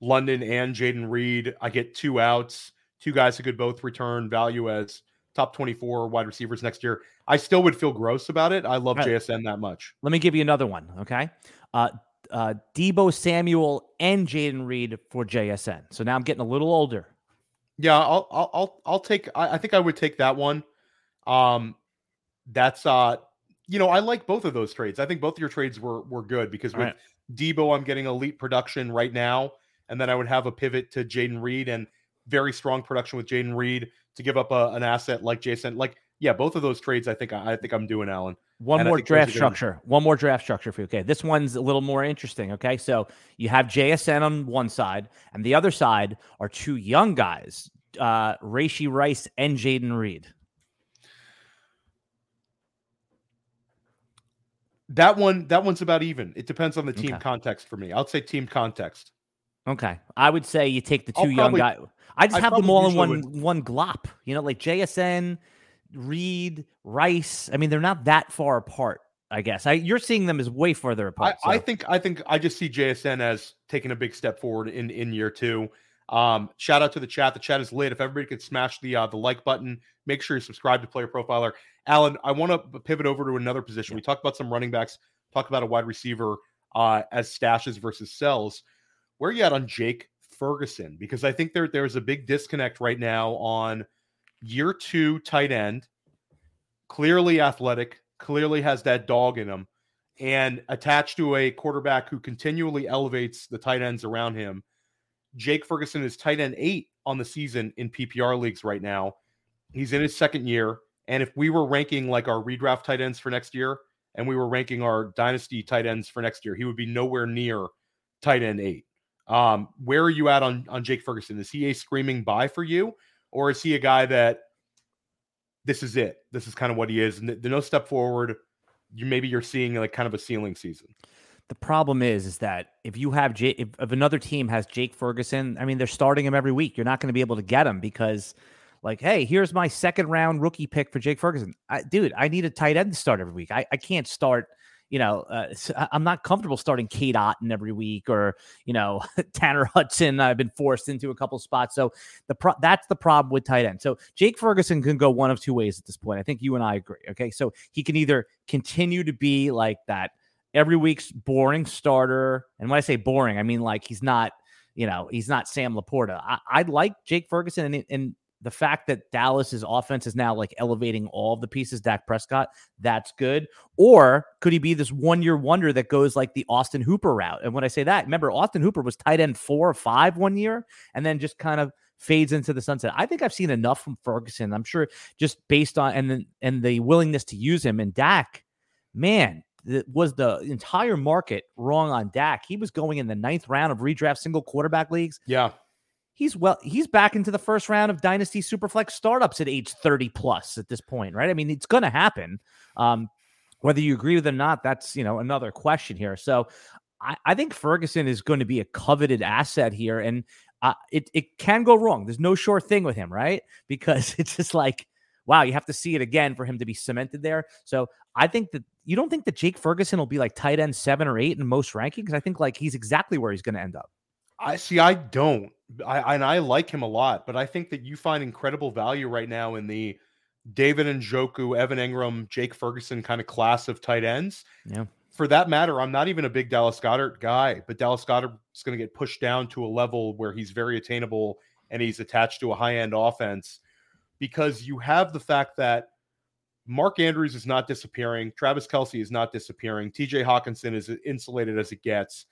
london and jayden reed. I get two outs. Two guys who could both return value as top 24 wide receivers next year. I still would feel gross about it. I love right. jsn that much. Let me give you another one okay? Uh, uh, Deebo Samuel and Jayden Reed for JSN. So now I'm getting a little older. Yeah, I'll I'll I'll, I'll take. I, I, think I would take that one. Um, that's uh, you know, I like both of those trades. I think both of your trades were were good because with right. Deebo, I'm getting elite production right now, and then I would have a pivot to Jayden Reed and very strong production with Jayden Reed to give up a, an asset like Jason. Like, yeah, both of those trades, I think I think I'm doing, Alan. One and more draft structure. One more draft structure for you. Okay. This one's a little more interesting. Okay. So you have JSN on one side, and the other side are two young guys, uh, Rashee Rice and Jayden Reed. That one, that one's about even. It depends on the team okay. context for me. I'll say team context. Okay. I would say you take the 2 young guys. I just I have them all in one would. one glop. You know, like JSN, Reed, Rice. I mean, they're not that far apart. I guess I, you're seeing them as way further apart. I, so. I, think I think I just see JSN as taking a big step forward in in year two. Um, shout out to the chat. The chat is lit. If everybody could smash the uh, the like button, make sure you subscribe to Player Profiler. Alan, I want to pivot over to another position. Yeah. We talked about some running backs. Talk about a wide receiver uh, as stashes versus sells. Where are you at on Jake Ferguson because I think there there's a big disconnect right now on year two tight end, clearly athletic, clearly has that dog in him, and attached to a quarterback who continually elevates the tight ends around him. Jake Ferguson is tight end eight on the season in PPR leagues right now. He's in his second year. And if we were ranking like our redraft tight ends for next year and we were ranking our dynasty tight ends for next year, he would be nowhere near tight end eight. Um, where are you at on, on Jake Ferguson? Is he a screaming buy for you? Or is he a guy that this is it? This is kind of what he is. And no step forward, you maybe you're seeing like kind of a ceiling season. The problem is, is that if you have if, if another team has Jake Ferguson, I mean, they're starting him every week. You're not going to be able to get him because, like, hey, here's my second round rookie pick for Jake Ferguson. I, dude, I need a tight end to start every week. I, I can't start you know, uh, I'm not comfortable starting Cade Otton every week or, you know, [laughs] Tanner Hudson. I've been forced into a couple spots. So the pro- that's the problem with tight end. So Jake Ferguson can go one of two ways at this point. I think you and I agree. Okay. So he can either continue to be like that every week's boring starter. And when I say boring, I mean like he's not, you know, he's not Sam LaPorta. I, I like Jake Ferguson and, and the fact that Dallas's offense is now like elevating all of the pieces, Dak Prescott, that's good. Or could he be this one year wonder that goes like the Austin Hooper route? And when I say that, remember Austin Hooper was tight end four or five one year and then just kind of fades into the sunset. I think I've seen enough from Ferguson. I'm sure just based on and then and the willingness to use him and Dak, man, was the entire market wrong on Dak. He was going in the ninth round of redraft single quarterback leagues. Yeah he's well he's back into the first round of dynasty superflex startups at age 30 plus at this point right? I mean it's going to happen. Um, whether you agree with it or not that's you know another question here. So i, I think ferguson is going to be a coveted asset here and uh, it, it can go wrong. There's no sure thing with him right? [laughs] Because it's just like wow you have to see it again for him to be cemented there. So i think that you don't think that jake ferguson will be like tight end seven or eight in most rankings? I think like he's exactly where he's going to end up I see. I don't. I and I like him a lot, but I think that you find incredible value right now in the David Njoku, Evan Engram, Jake Ferguson kind of class of tight ends. Yeah. For that matter, I'm not even a big Dallas Goedert guy, but Dallas Goedert is going to get pushed down to a level where he's very attainable and he's attached to a high end offense because you have the fact that Mark Andrews is not disappearing, Travis Kelce is not disappearing, TJ Hockenson is insulated as it gets.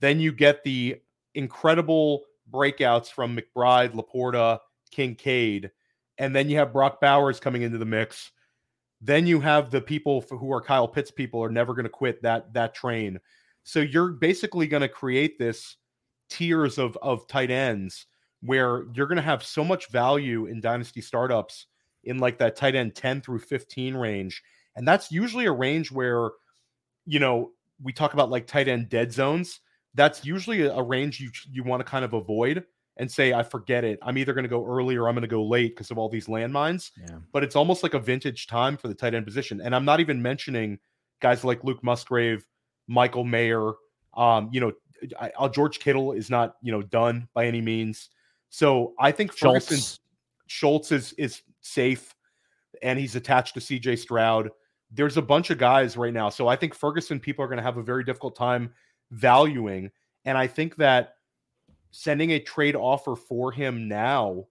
Then you get the incredible breakouts from McBride, LaPorta, Kincaid, and then you have Brock Bowers coming into the mix. Then you have the people who are Kyle Pitts people are never going to quit that that train. So you're basically going to create this tiers of of tight ends where you're going to have so much value in dynasty startups in like that tight end 10 through 15 range. And that's usually a range where you know, we talk about like tight end dead zones that's usually a, range you you want to kind of avoid and say I forget it. I'm either going to go early or I'm going to go late because of all these landmines. Yeah. But it's almost like a vintage time for the tight end position. And I'm not even mentioning guys like Luke Musgrave, Michael Mayer. Um, you know, I, I, George Kittle is not you know done by any means. So I think Ferguson Schultz, Schultz is is safe, and he's attached to C.J. Stroud. There's a bunch of guys right now. So I think Ferguson people are going to have a very difficult time valuing. And I think that sending a trade offer for him now,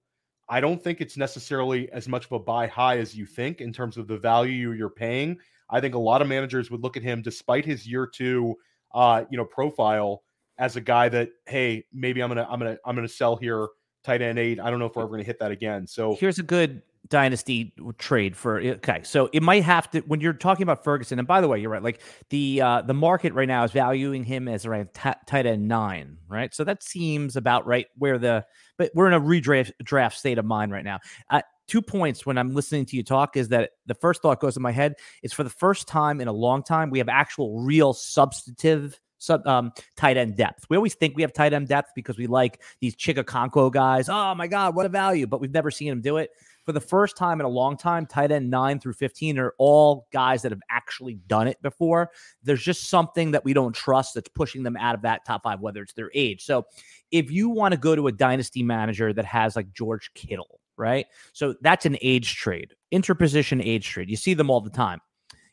I don't think it's necessarily as much of a buy high as you think in terms of the value you're paying. I think a lot of managers would look at him, despite his year two, uh, you know, profile, as a guy that, hey, maybe I'm gonna, I'm gonna, I'm gonna sell here, tight end eight. I don't know if we're ever gonna hit that again. So here's a good dynasty trade for okay so it might have to when you're talking about ferguson and by the way you're right like the uh the market right now is valuing him as around t- tight end nine right so that seems about right where the but we're in a redraft draft state of mind right now uh, two points when i'm listening to you talk is that the first thought goes in my head is for the first time in a long time we have actual real substantive sub um, tight end depth. We always think we have tight end depth because we like these Chig Okonkwo guys. Oh my God, what a value! But we've never seen him do it for the first time in a long time, tight end nine through 15 are all guys that have actually done it before. There's just something that we don't trust that's pushing them out of that top five, whether it's their age. So if you want to go to a dynasty manager that has like George Kittle, right? So that's an age trade, interposition age trade. You see them all the time.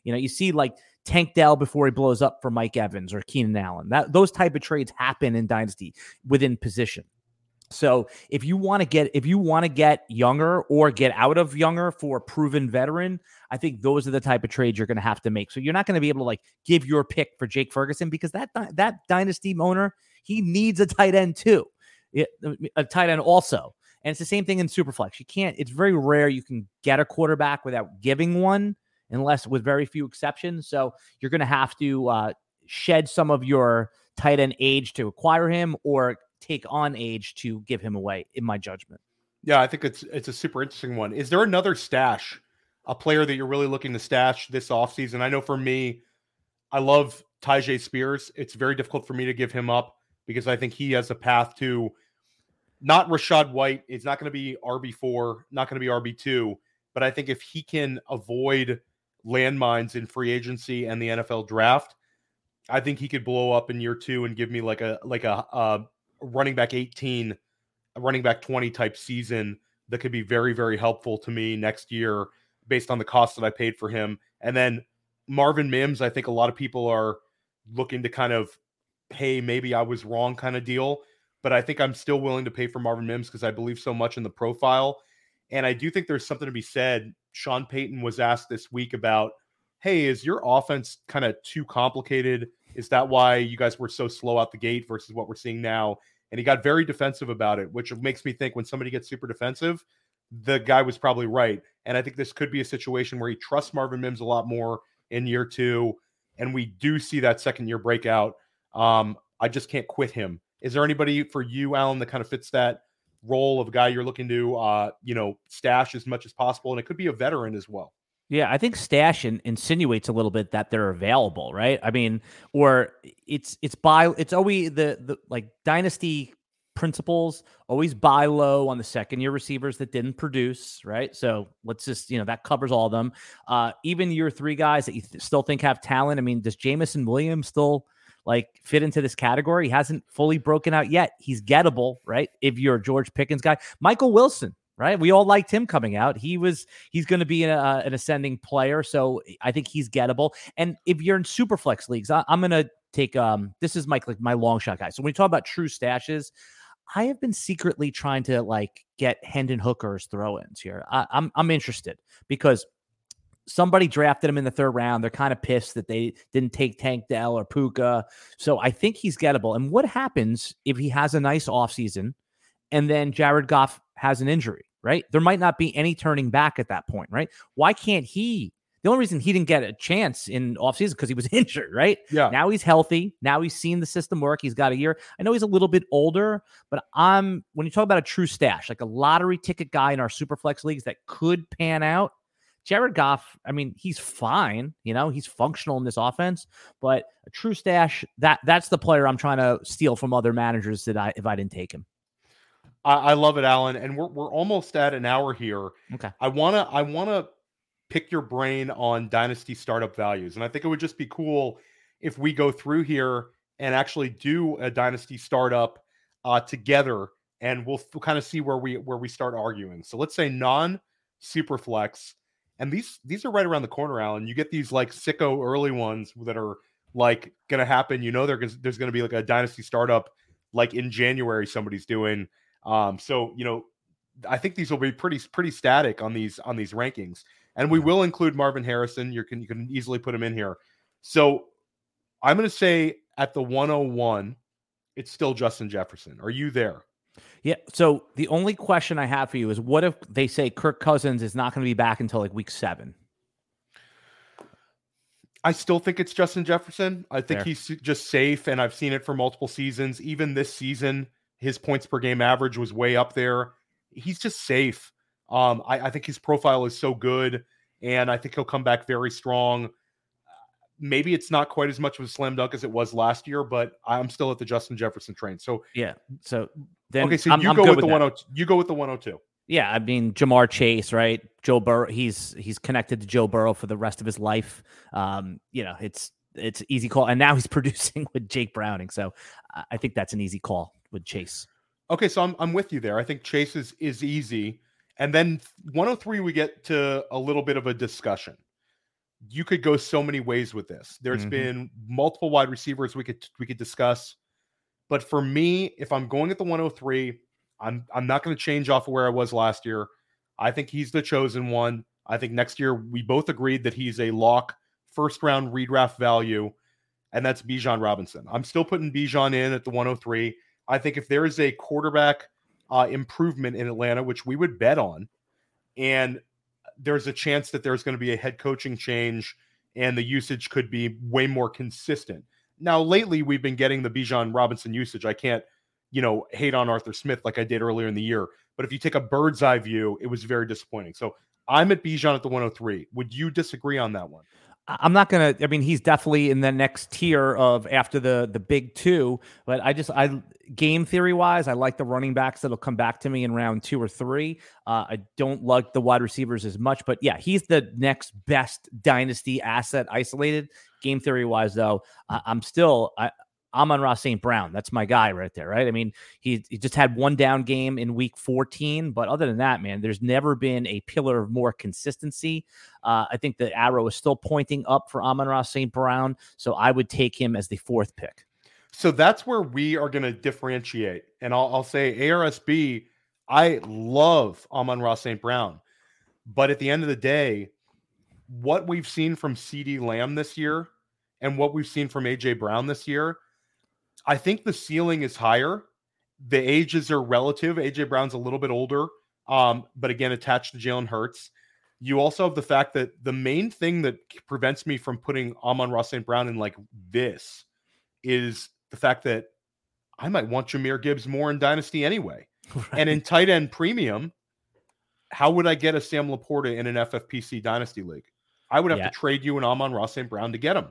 You know, you see like Tank Dell before he blows up for Mike Evans or Keenan Allen. That those type of trades happen in dynasty within position. So if you want to get if you want to get younger or get out of younger for a proven veteran, I think those are the type of trades you're going to have to make. So you're not going to be able to like give your pick for Jake Ferguson because that that dynasty owner he needs a tight end too, a tight end also. And it's the same thing in Superflex. You can't. It's very rare you can get a quarterback without giving one, unless with very few exceptions. So you're going to have to uh, shed some of your tight end age to acquire him, or take on age to give him away, in my judgment. Yeah, I think it's it's a super interesting one. Is there another stash, a player that you're really looking to stash this offseason? I know for me, I love Tyjae Spears. It's very difficult for me to give him up because I think he has a path to not Rachaad White. It's not going to be RB4, not going to be RB2. But I think if he can avoid landmines in free agency and the NFL draft, I think he could blow up in year two and give me like a like a, a running back 18, running back 20 type season that could be very, very helpful to me next year based on the cost that I paid for him. And then Marvin Mims, I think a lot of people are looking to kind of, hey, maybe I was wrong kind of deal. But I think I'm still willing to pay for Marvin Mims because I believe so much in the profile. And I do think there's something to be said. Sean Payton was asked this week about, hey, is your offense kind of too complicated? Is that why you guys were so slow out the gate versus what we're seeing now? And he got very defensive about it, which makes me think when somebody gets super defensive, the guy was probably right. And I think this could be a situation where he trusts Marvin Mims a lot more in year two, and we do see that second year breakout. Um, I just can't quit him. Is there anybody for you, Alan, that kind of fits that role of a guy you're looking to, uh, you know, stash as much as possible? And it could be a veteran as well. Yeah, I think stash in, insinuates a little bit that they're available, right? I mean, or it's it's buy it's always the the like dynasty principles always buy low on the second year receivers that didn't produce, right? So let's just you know that covers all of them. Uh, even your three guys that you th- still think have talent. I mean, does Jameson Williams still like fit into this category? He hasn't fully broken out yet. He's gettable, right? If you're a George Pickens guy, Michael Wilson right? We all liked him coming out. He was he's going to be an, uh, an ascending player, so I think he's gettable. And if you're in super flex leagues, I, am going to take um this is my like my long shot guy. So when you talk about true stashes, I have been secretly trying to like get Hendon Hooker's throw-ins here. I, I'm I'm interested because somebody drafted him in the third round. They're kind of pissed that they didn't take Tank Dell or Puka. So I think he's gettable. And what happens if he has a nice offseason and then Jared Goff has an injury, right? There might not be any turning back at that point, right? Why can't he? The only reason he didn't get a chance in offseason because he was [laughs] injured, right? Yeah. Now he's healthy. Now he's seen the system work. He's got a year. I know he's a little bit older, but I'm when you talk about a true stash, like a lottery ticket guy in our super flex leagues that could pan out. Jared Goff, I mean, he's fine. You know, he's functional in this offense, but a true stash, that that's the player I'm trying to steal from other managers that I if I didn't take him. I, I love it, Alan, and we're we're almost at an hour here. Okay. I wanna I wanna pick your brain on dynasty startup values, and I think it would just be cool if we go through here and actually do a dynasty startup uh, together, and we'll, we'll kind of see where we where we start arguing. So let's say non superflex, and these these are right around the corner, Alan. You get these like sicko early ones that are like going to happen. You know, there's there's going to be like a dynasty startup like in January somebody's doing um, so you know, I think these will be pretty pretty static on these on these rankings, and we will include Marvin Harrison. You can you can easily put him in here. So I'm going to say at the 101, it's still Justin Jefferson. Are you there? Yeah. So the only question I have for you is what if they say Kirk Cousins is not going to be back until like week seven? I still think it's Justin Jefferson. I think Fair. he's just safe, and I've seen it for multiple seasons. Even this season, his points per game average was way up there. He's just safe. Um, I, I think his profile is so good, and I think he'll come back very strong. Maybe it's not quite as much of a slam dunk as it was last year, but I'm still at the Justin Jefferson train. So yeah. So then okay, so I'm, you I'm go with, with the 102. You go with the 102. Yeah, I mean Ja'Marr Chase, right? Joe Burrow. He's he's connected to Joe Burrow for the rest of his life. Um, you know, it's it's easy call, and now he's [laughs] producing with Jake Browning. So I think that's an easy call with Chase. Okay, so I'm I'm with you there. I think Chase is is easy. And then 103 we get to a little bit of a discussion. You could go so many ways with this. There's mm-hmm. been multiple wide receivers we could we could discuss. But for me, if I'm going at the 103, I'm I'm not going to change off of where I was last year. I think he's the chosen one. I think next year we both agreed that he's a lock first round redraft value, and that's Bijan Robinson. I'm still putting Bijan in at the 103. I think if there is a quarterback uh, improvement in Atlanta, which we would bet on, and there's a chance that there's going to be a head coaching change and the usage could be way more consistent. Now, lately we've been getting the Bijan Robinson usage. I can't, you know, hate on Arthur Smith like I did earlier in the year. But if you take a bird's eye view, it was very disappointing. So I'm at Bijan at the 103. Would you disagree on that one? I'm not gonna. I mean, he's definitely in the next tier of after the the big two. But I just I game theory wise, I like the running backs that'll come back to me in round two or three. Uh, I don't like the wide receivers as much, but yeah, he's the next best dynasty asset isolated. Game theory wise, though, I, I'm still I, Amon-Ra St. Brown. That's my guy right there, right? I mean, he, he just had one down game in week 14, but other than that, man, there's never been a pillar of more consistency. Uh, I think the arrow is still pointing up for Amon-Ra St. Brown, so I would take him as the fourth pick. So that's where we are going to differentiate. And I'll, I'll say ARSB, I love Amon-Ra St. Brown. But at the end of the day, what we've seen from CD Lamb this year and what we've seen from AJ Brown this year – I think the ceiling is higher. The ages are relative. AJ Brown's a little bit older, um, but again, attached to Jalen Hurts. You also have the fact that the main thing that prevents me from putting Amon-Ra St. Brown in like this is the fact that I might want Jahmyr Gibbs more in Dynasty anyway. [laughs] Right. And in tight end premium, how would I get a Sam LaPorta in an FFPC Dynasty League? I would have yeah. to trade you an Amon-Ra St. Brown to get him.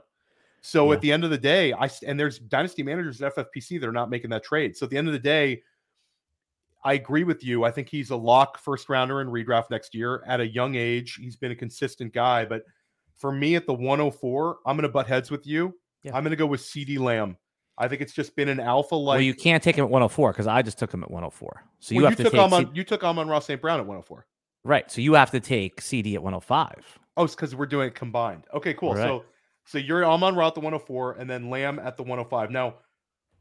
So yeah. at the end of the day, I and there's dynasty managers at FFPC that are not making that trade. So at the end of the day, I agree with you. I think he's a lock first rounder in redraft next year at a young age. He's been a consistent guy, but for me at the 104, I'm going to butt heads with you. Yeah. I'm going to go with CD Lamb. I think it's just been an alpha like. Well, you can't take him at 104 because I just took him at 104. So well, you have you to took take. Amon, C- you took Amon-Ra St. Brown at 104. Right. So you have to take CD at 105. Oh, it's because we're doing it combined. Okay, cool. Right. So so you're Amon Ra at the 104 and then Lamb at the 105. Now,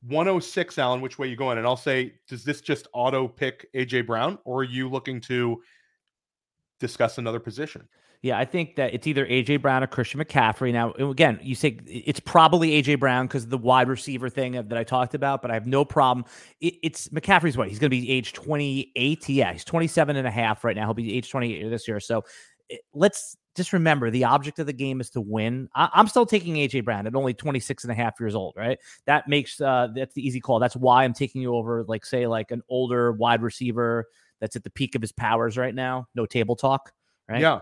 106, Alan, which way you going? And I'll say, does this just auto pick AJ Brown or are you looking to discuss another position? Yeah, I think that it's either AJ Brown or Christian McCaffrey. Now, again, you say it's probably AJ Brown because of the wide receiver thing that I talked about, but I have no problem. It, it's McCaffrey's what? He's going to be age 28. Yeah, he's 27 and a half right now. He'll be age 28 this year. So eh, let's just remember the object of the game is to win. I, am still taking AJ Brown at only 26 and a half years old, right? That makes uh that's the easy call. That's why I'm taking you over, like say, like an older wide receiver that's at the peak of his powers right now. No table talk, right? Yeah.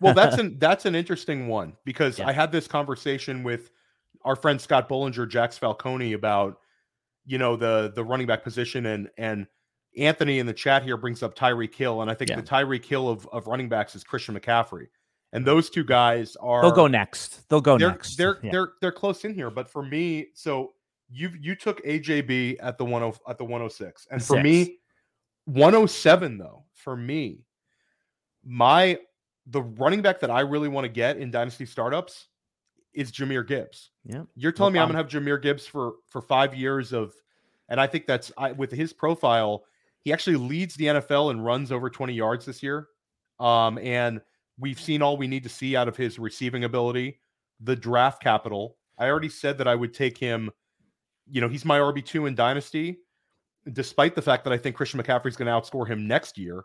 Well, that's an that's an interesting one [laughs] because yeah. I had this conversation with our friend Scott Bollinger, Jax Falcone about you know the the running back position and and Anthony in the chat here brings up Tyreek Hill, and I think yeah. the Tyreek Hill of, of running backs is Christian McCaffrey. And those two guys are they'll go next. They'll go they're, next. They're yeah. they're they're close in here. But for me, so you you took AJB at the one oh, at the 106. And for Six. me, 107 though, for me, my the running back that I really want to get in dynasty startups is Jahmyr Gibbs. Yeah. You're telling no me I'm gonna have Jahmyr Gibbs for for five years of and I think that's I, with his profile, he actually leads the NFL and runs over 20 yards this year. Um, and we've seen all we need to see out of his receiving ability, the draft capital. I already said that I would take him. You know, he's my RB2 in Dynasty, despite the fact that I think Christian McCaffrey is going to outscore him next year.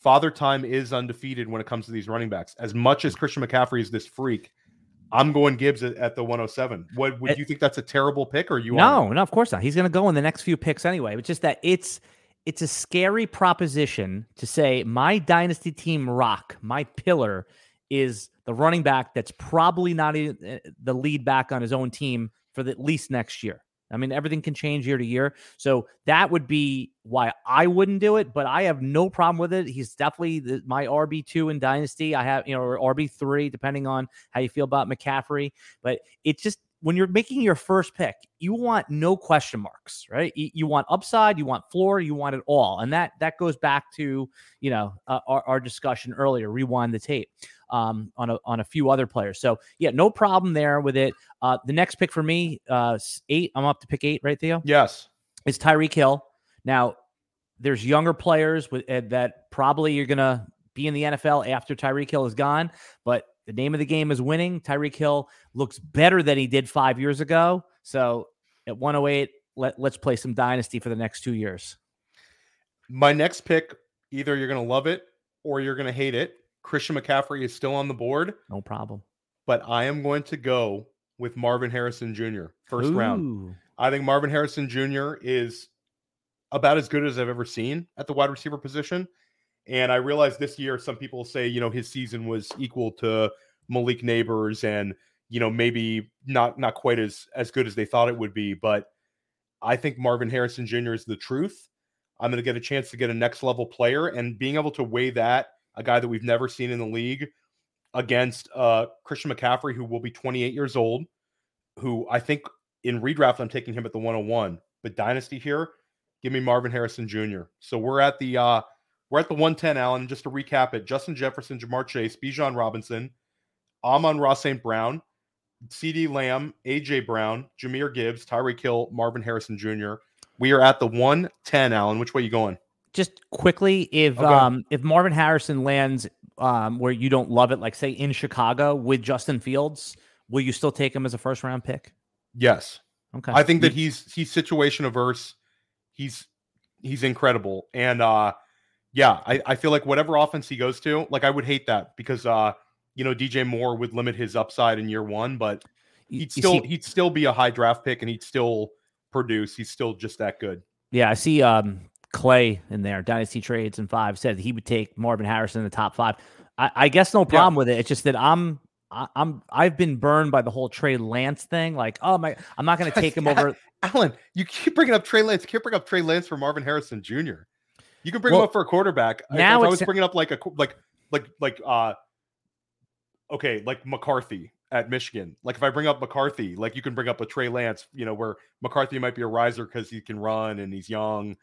Father Time is undefeated when it comes to these running backs. As much as Christian McCaffrey is this freak, I'm going Gibbs at, at the 107. What would it, you think that's a terrible pick or you No, no, of course not. He's going to go in the next few picks anyway. It's just that it's it's a scary proposition to say my dynasty team rock, my pillar is the running back that's probably not eh, the lead back on his own team for the, at least next year. I mean, everything can change year to year. So that would be why I wouldn't do it, but I have no problem with it. He's definitely the, my RB2 in Dynasty. I have, you know, or RB3, depending on how you feel about McCaffrey. But it just, when you're making your first pick, you want no question marks, right? You, want upside, you want floor, you want it all, and that that goes back to you know uh, our, our, discussion earlier. Rewind the tape um, on a on a few other players. So yeah, no problem there with it. Uh, the next pick for me, uh, eight. I'm up to pick eight, right, Theo? Yes, it's Tyreek Hill. Now, there's younger players with uh, that probably you're gonna be in the NFL after Tyreek Hill is gone. But the name of the game is winning. Tyreek Hill looks better than he did five years ago. So at 108, let, let's play some dynasty for the next two years. My next pick, either you're going to love it or you're going to hate it. Christian McCaffrey is still on the board. No problem. But I am going to go with Marvin Harrison Jr. first Ooh. round. I think Marvin Harrison Jr. is about as good as I've ever seen at the wide receiver position. And I realize this year some people say, you know, his season was equal to Malik Nabers and, you know, maybe not not quite as as good as they thought it would be, but I think Marvin Harrison Jr. is the truth. I'm going to get a chance to get a next level player and being able to weigh that, a guy that we've never seen in the league against uh Christian McCaffrey who will be 28 years old, who I think in redraft I'm taking him at the 101, but dynasty here, give me Marvin Harrison Jr. So we're at the uh we're at the 110, Alan. Just to recap it Justin Jefferson, Ja'Marr Chase, Bijan Robinson, Amon-Ra St. Brown, CD Lamb, AJ Brown, Jahmyr Gibbs, Tyreek Hill, Marvin Harrison Jr. We are at the 110, Alan. Which way you going? Just quickly, if Okay. um if Marvin Harrison lands um where you don't love it, like say in Chicago with Justin Fields, will you still take him as a first round pick? Yes. Okay. I think that he's he's situation averse. He's he's incredible. And uh yeah, I, I feel like whatever offense he goes to, like I would hate that because uh you know DJ Moore would limit his upside in year one, but he'd still see- he'd still be a high draft pick and he'd still produce. He's still just that good. Yeah, I see um Clay in there, Dynasty Trades and Five said he would take Marvin Harrison in the top five. I, I guess no problem with it. It's just that I'm I, I'm I've been burned by the whole Trey Lance thing. Like, oh my, I'm not going [laughs] to take him over. Alan, you keep bringing up Trey Lance. You can't bring up Trey Lance for Marvin Harrison Jr. You can bring Well, him up for a quarterback. Now if I was bringing up like a like like like uh okay, like McCarthy at Michigan. Like if I bring up McCarthy, like you can bring up a Trey Lance, you know, where McCarthy might be a riser because he can run and he's young,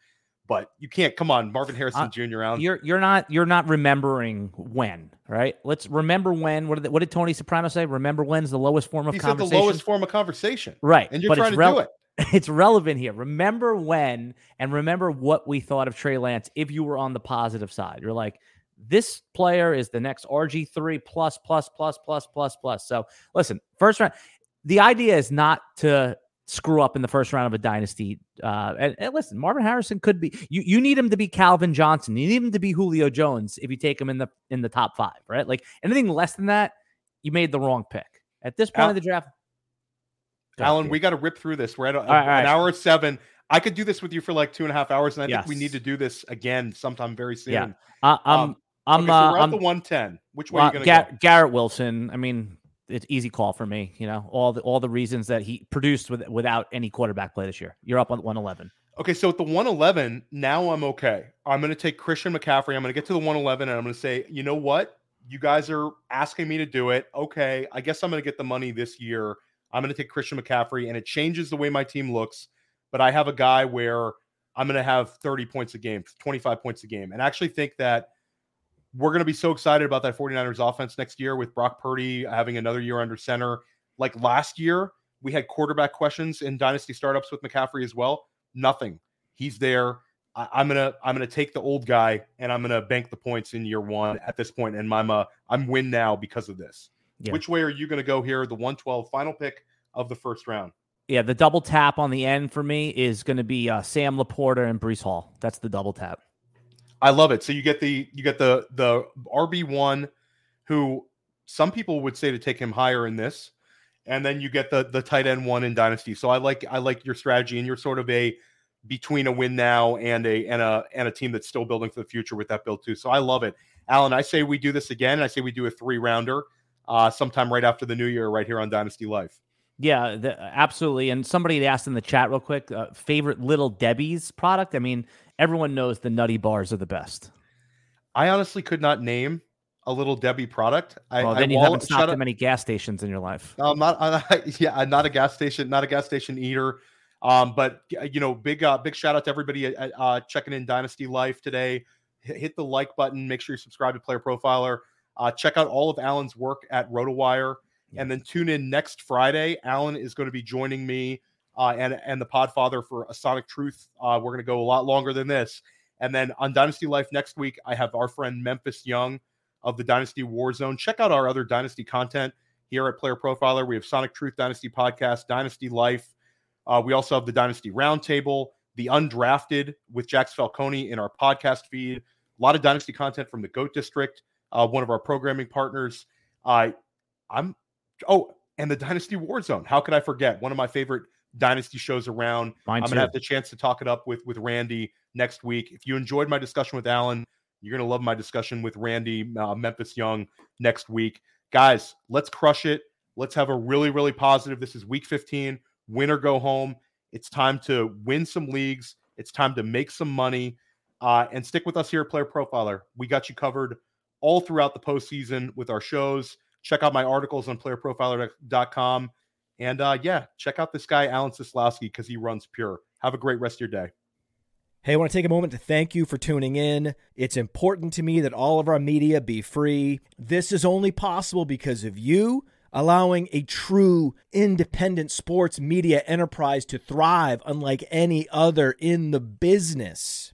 but you can't. Come on, Marvin Harrison Uh, Jr. Alan. You're you're not you're not remembering when, right? Let's remember when. What did what did Tony Soprano say? Remember when's the lowest form of conversation? He said the lowest form of conversation, right? and you're but trying to rel- do it. [laughs] it's relevant here. Remember when and remember what we thought of Trey Lance if you were on the positive side. You're like, this player is the next RG3 plus, plus, plus, plus, plus, plus. So listen, first round, the idea is not to screw up in the first round of a dynasty. Uh, and, and listen, Marvin Harrison could be you you need him to be Calvin Johnson. You need him to be Julio Jones if you take him in the in the top five, right? Like anything less than that, you made the wrong pick. At this point Al- of the draft. Go ahead, Alan, Steve. we got to rip through this. We're at a, right, all right. an hour seven. I could do this with you for like two and a half hours, and I think we need to do this again sometime very soon. Yeah. Uh, I'm Um, I'm okay, so uh, we're at I'm the 110. Which way well, are you going Gar- go? Garrett Wilson. I mean, it's easy call for me. You know, all the all the reasons that he produced with, without any quarterback play this year. You're up on 111. Okay, so at the 111, now I'm okay. I'm going to take Christian McCaffrey. I'm going to get to the 111, and I'm going to say, you know what? You guys are asking me to do it. Okay, I guess I'm going to get the money this year. I'm going to take Christian McCaffrey, and it changes the way my team looks. But I have a guy where I'm going to have 30 points a game, 25 points a game, and I actually think that we're going to be so excited about that 49ers offense next year with Brock Purdy having another year under center. Like last year, we had quarterback questions in dynasty startups with McCaffrey as well. Nothing. He's there. I, I'm gonna I'm gonna take the old guy and I'm gonna bank the points in year one at this point, and I'm uh, I'm win now because of this. Yeah. Which way are you gonna go here? The 112 final pick of the first round. Yeah, the double tap on the end for me is going to be uh, Sam LaPorta and Breece Hall. That's the double tap. I love it. So you get the you get the the RB one, who some people would say to take him higher in this, and then you get the the tight end one in dynasty. So I like I like your strategy, and you're sort of a between a win now and a and a and a team that's still building for the future with that build too. So I love it, Alan. I say we do this again. I say we do a three rounder, uh, sometime right after the new year, right here on Dynasty Life. Yeah, the, absolutely. And somebody asked in the chat real quick, uh, favorite Little Debbie's product. I mean, everyone knows the Nutty Bars are the best. I honestly could not name a little Debbie product. I, Well, I then you wall- haven't stopped at many gas stations in your life. I'm not, [laughs] i yeah, I'm not a gas station, not a gas station eater. Um, but you know, big, uh, big shout out to everybody at, uh, checking in Dynasty Life today. Hit, hit the like button. Make sure you subscribe to Player Profiler. Uh, check out all of Alan's work at RotoWire, and then tune in next Friday. Alan is going to be joining me uh, and and the Podfather for a Sonic Truth. Uh, we're going to go a lot longer than this, And then on Dynasty Life next week, I have our friend Memphis Young of the Dynasty Warzone. Check out our other Dynasty content here at Player Profiler. We have Sonic Truth Dynasty Podcast, Dynasty Life. Uh, we also have the Dynasty Roundtable, the Undrafted with Jax Falcone in our podcast feed. A lot of Dynasty content from the Goat District, uh, one of our programming partners. Uh, I'm oh, and the Dynasty Warzone. How could I forget? One of my favorite Dynasty shows around. Mine I'm too. gonna have the chance to talk it up with with Randy next week. If you enjoyed my discussion with Alan, you're gonna love my discussion with Randy uh, Memphis Young next week. Guys, let's crush it. Let's have a really really positive. This is week 15. Win or go home. It's time to win some leagues. It's time to make some money. Uh, and stick with us here at Player Profiler. We got you covered all throughout the postseason with our shows. Check out my articles on playerprofiler.com. And uh, yeah, check out this guy, Alan Seslowsky, because he runs pure. Have a great rest of your day. Hey, I want to take a moment to thank you for tuning in. It's important to me that all of our media be free. This is only possible because of you allowing a true independent sports media enterprise to thrive unlike any other in the business.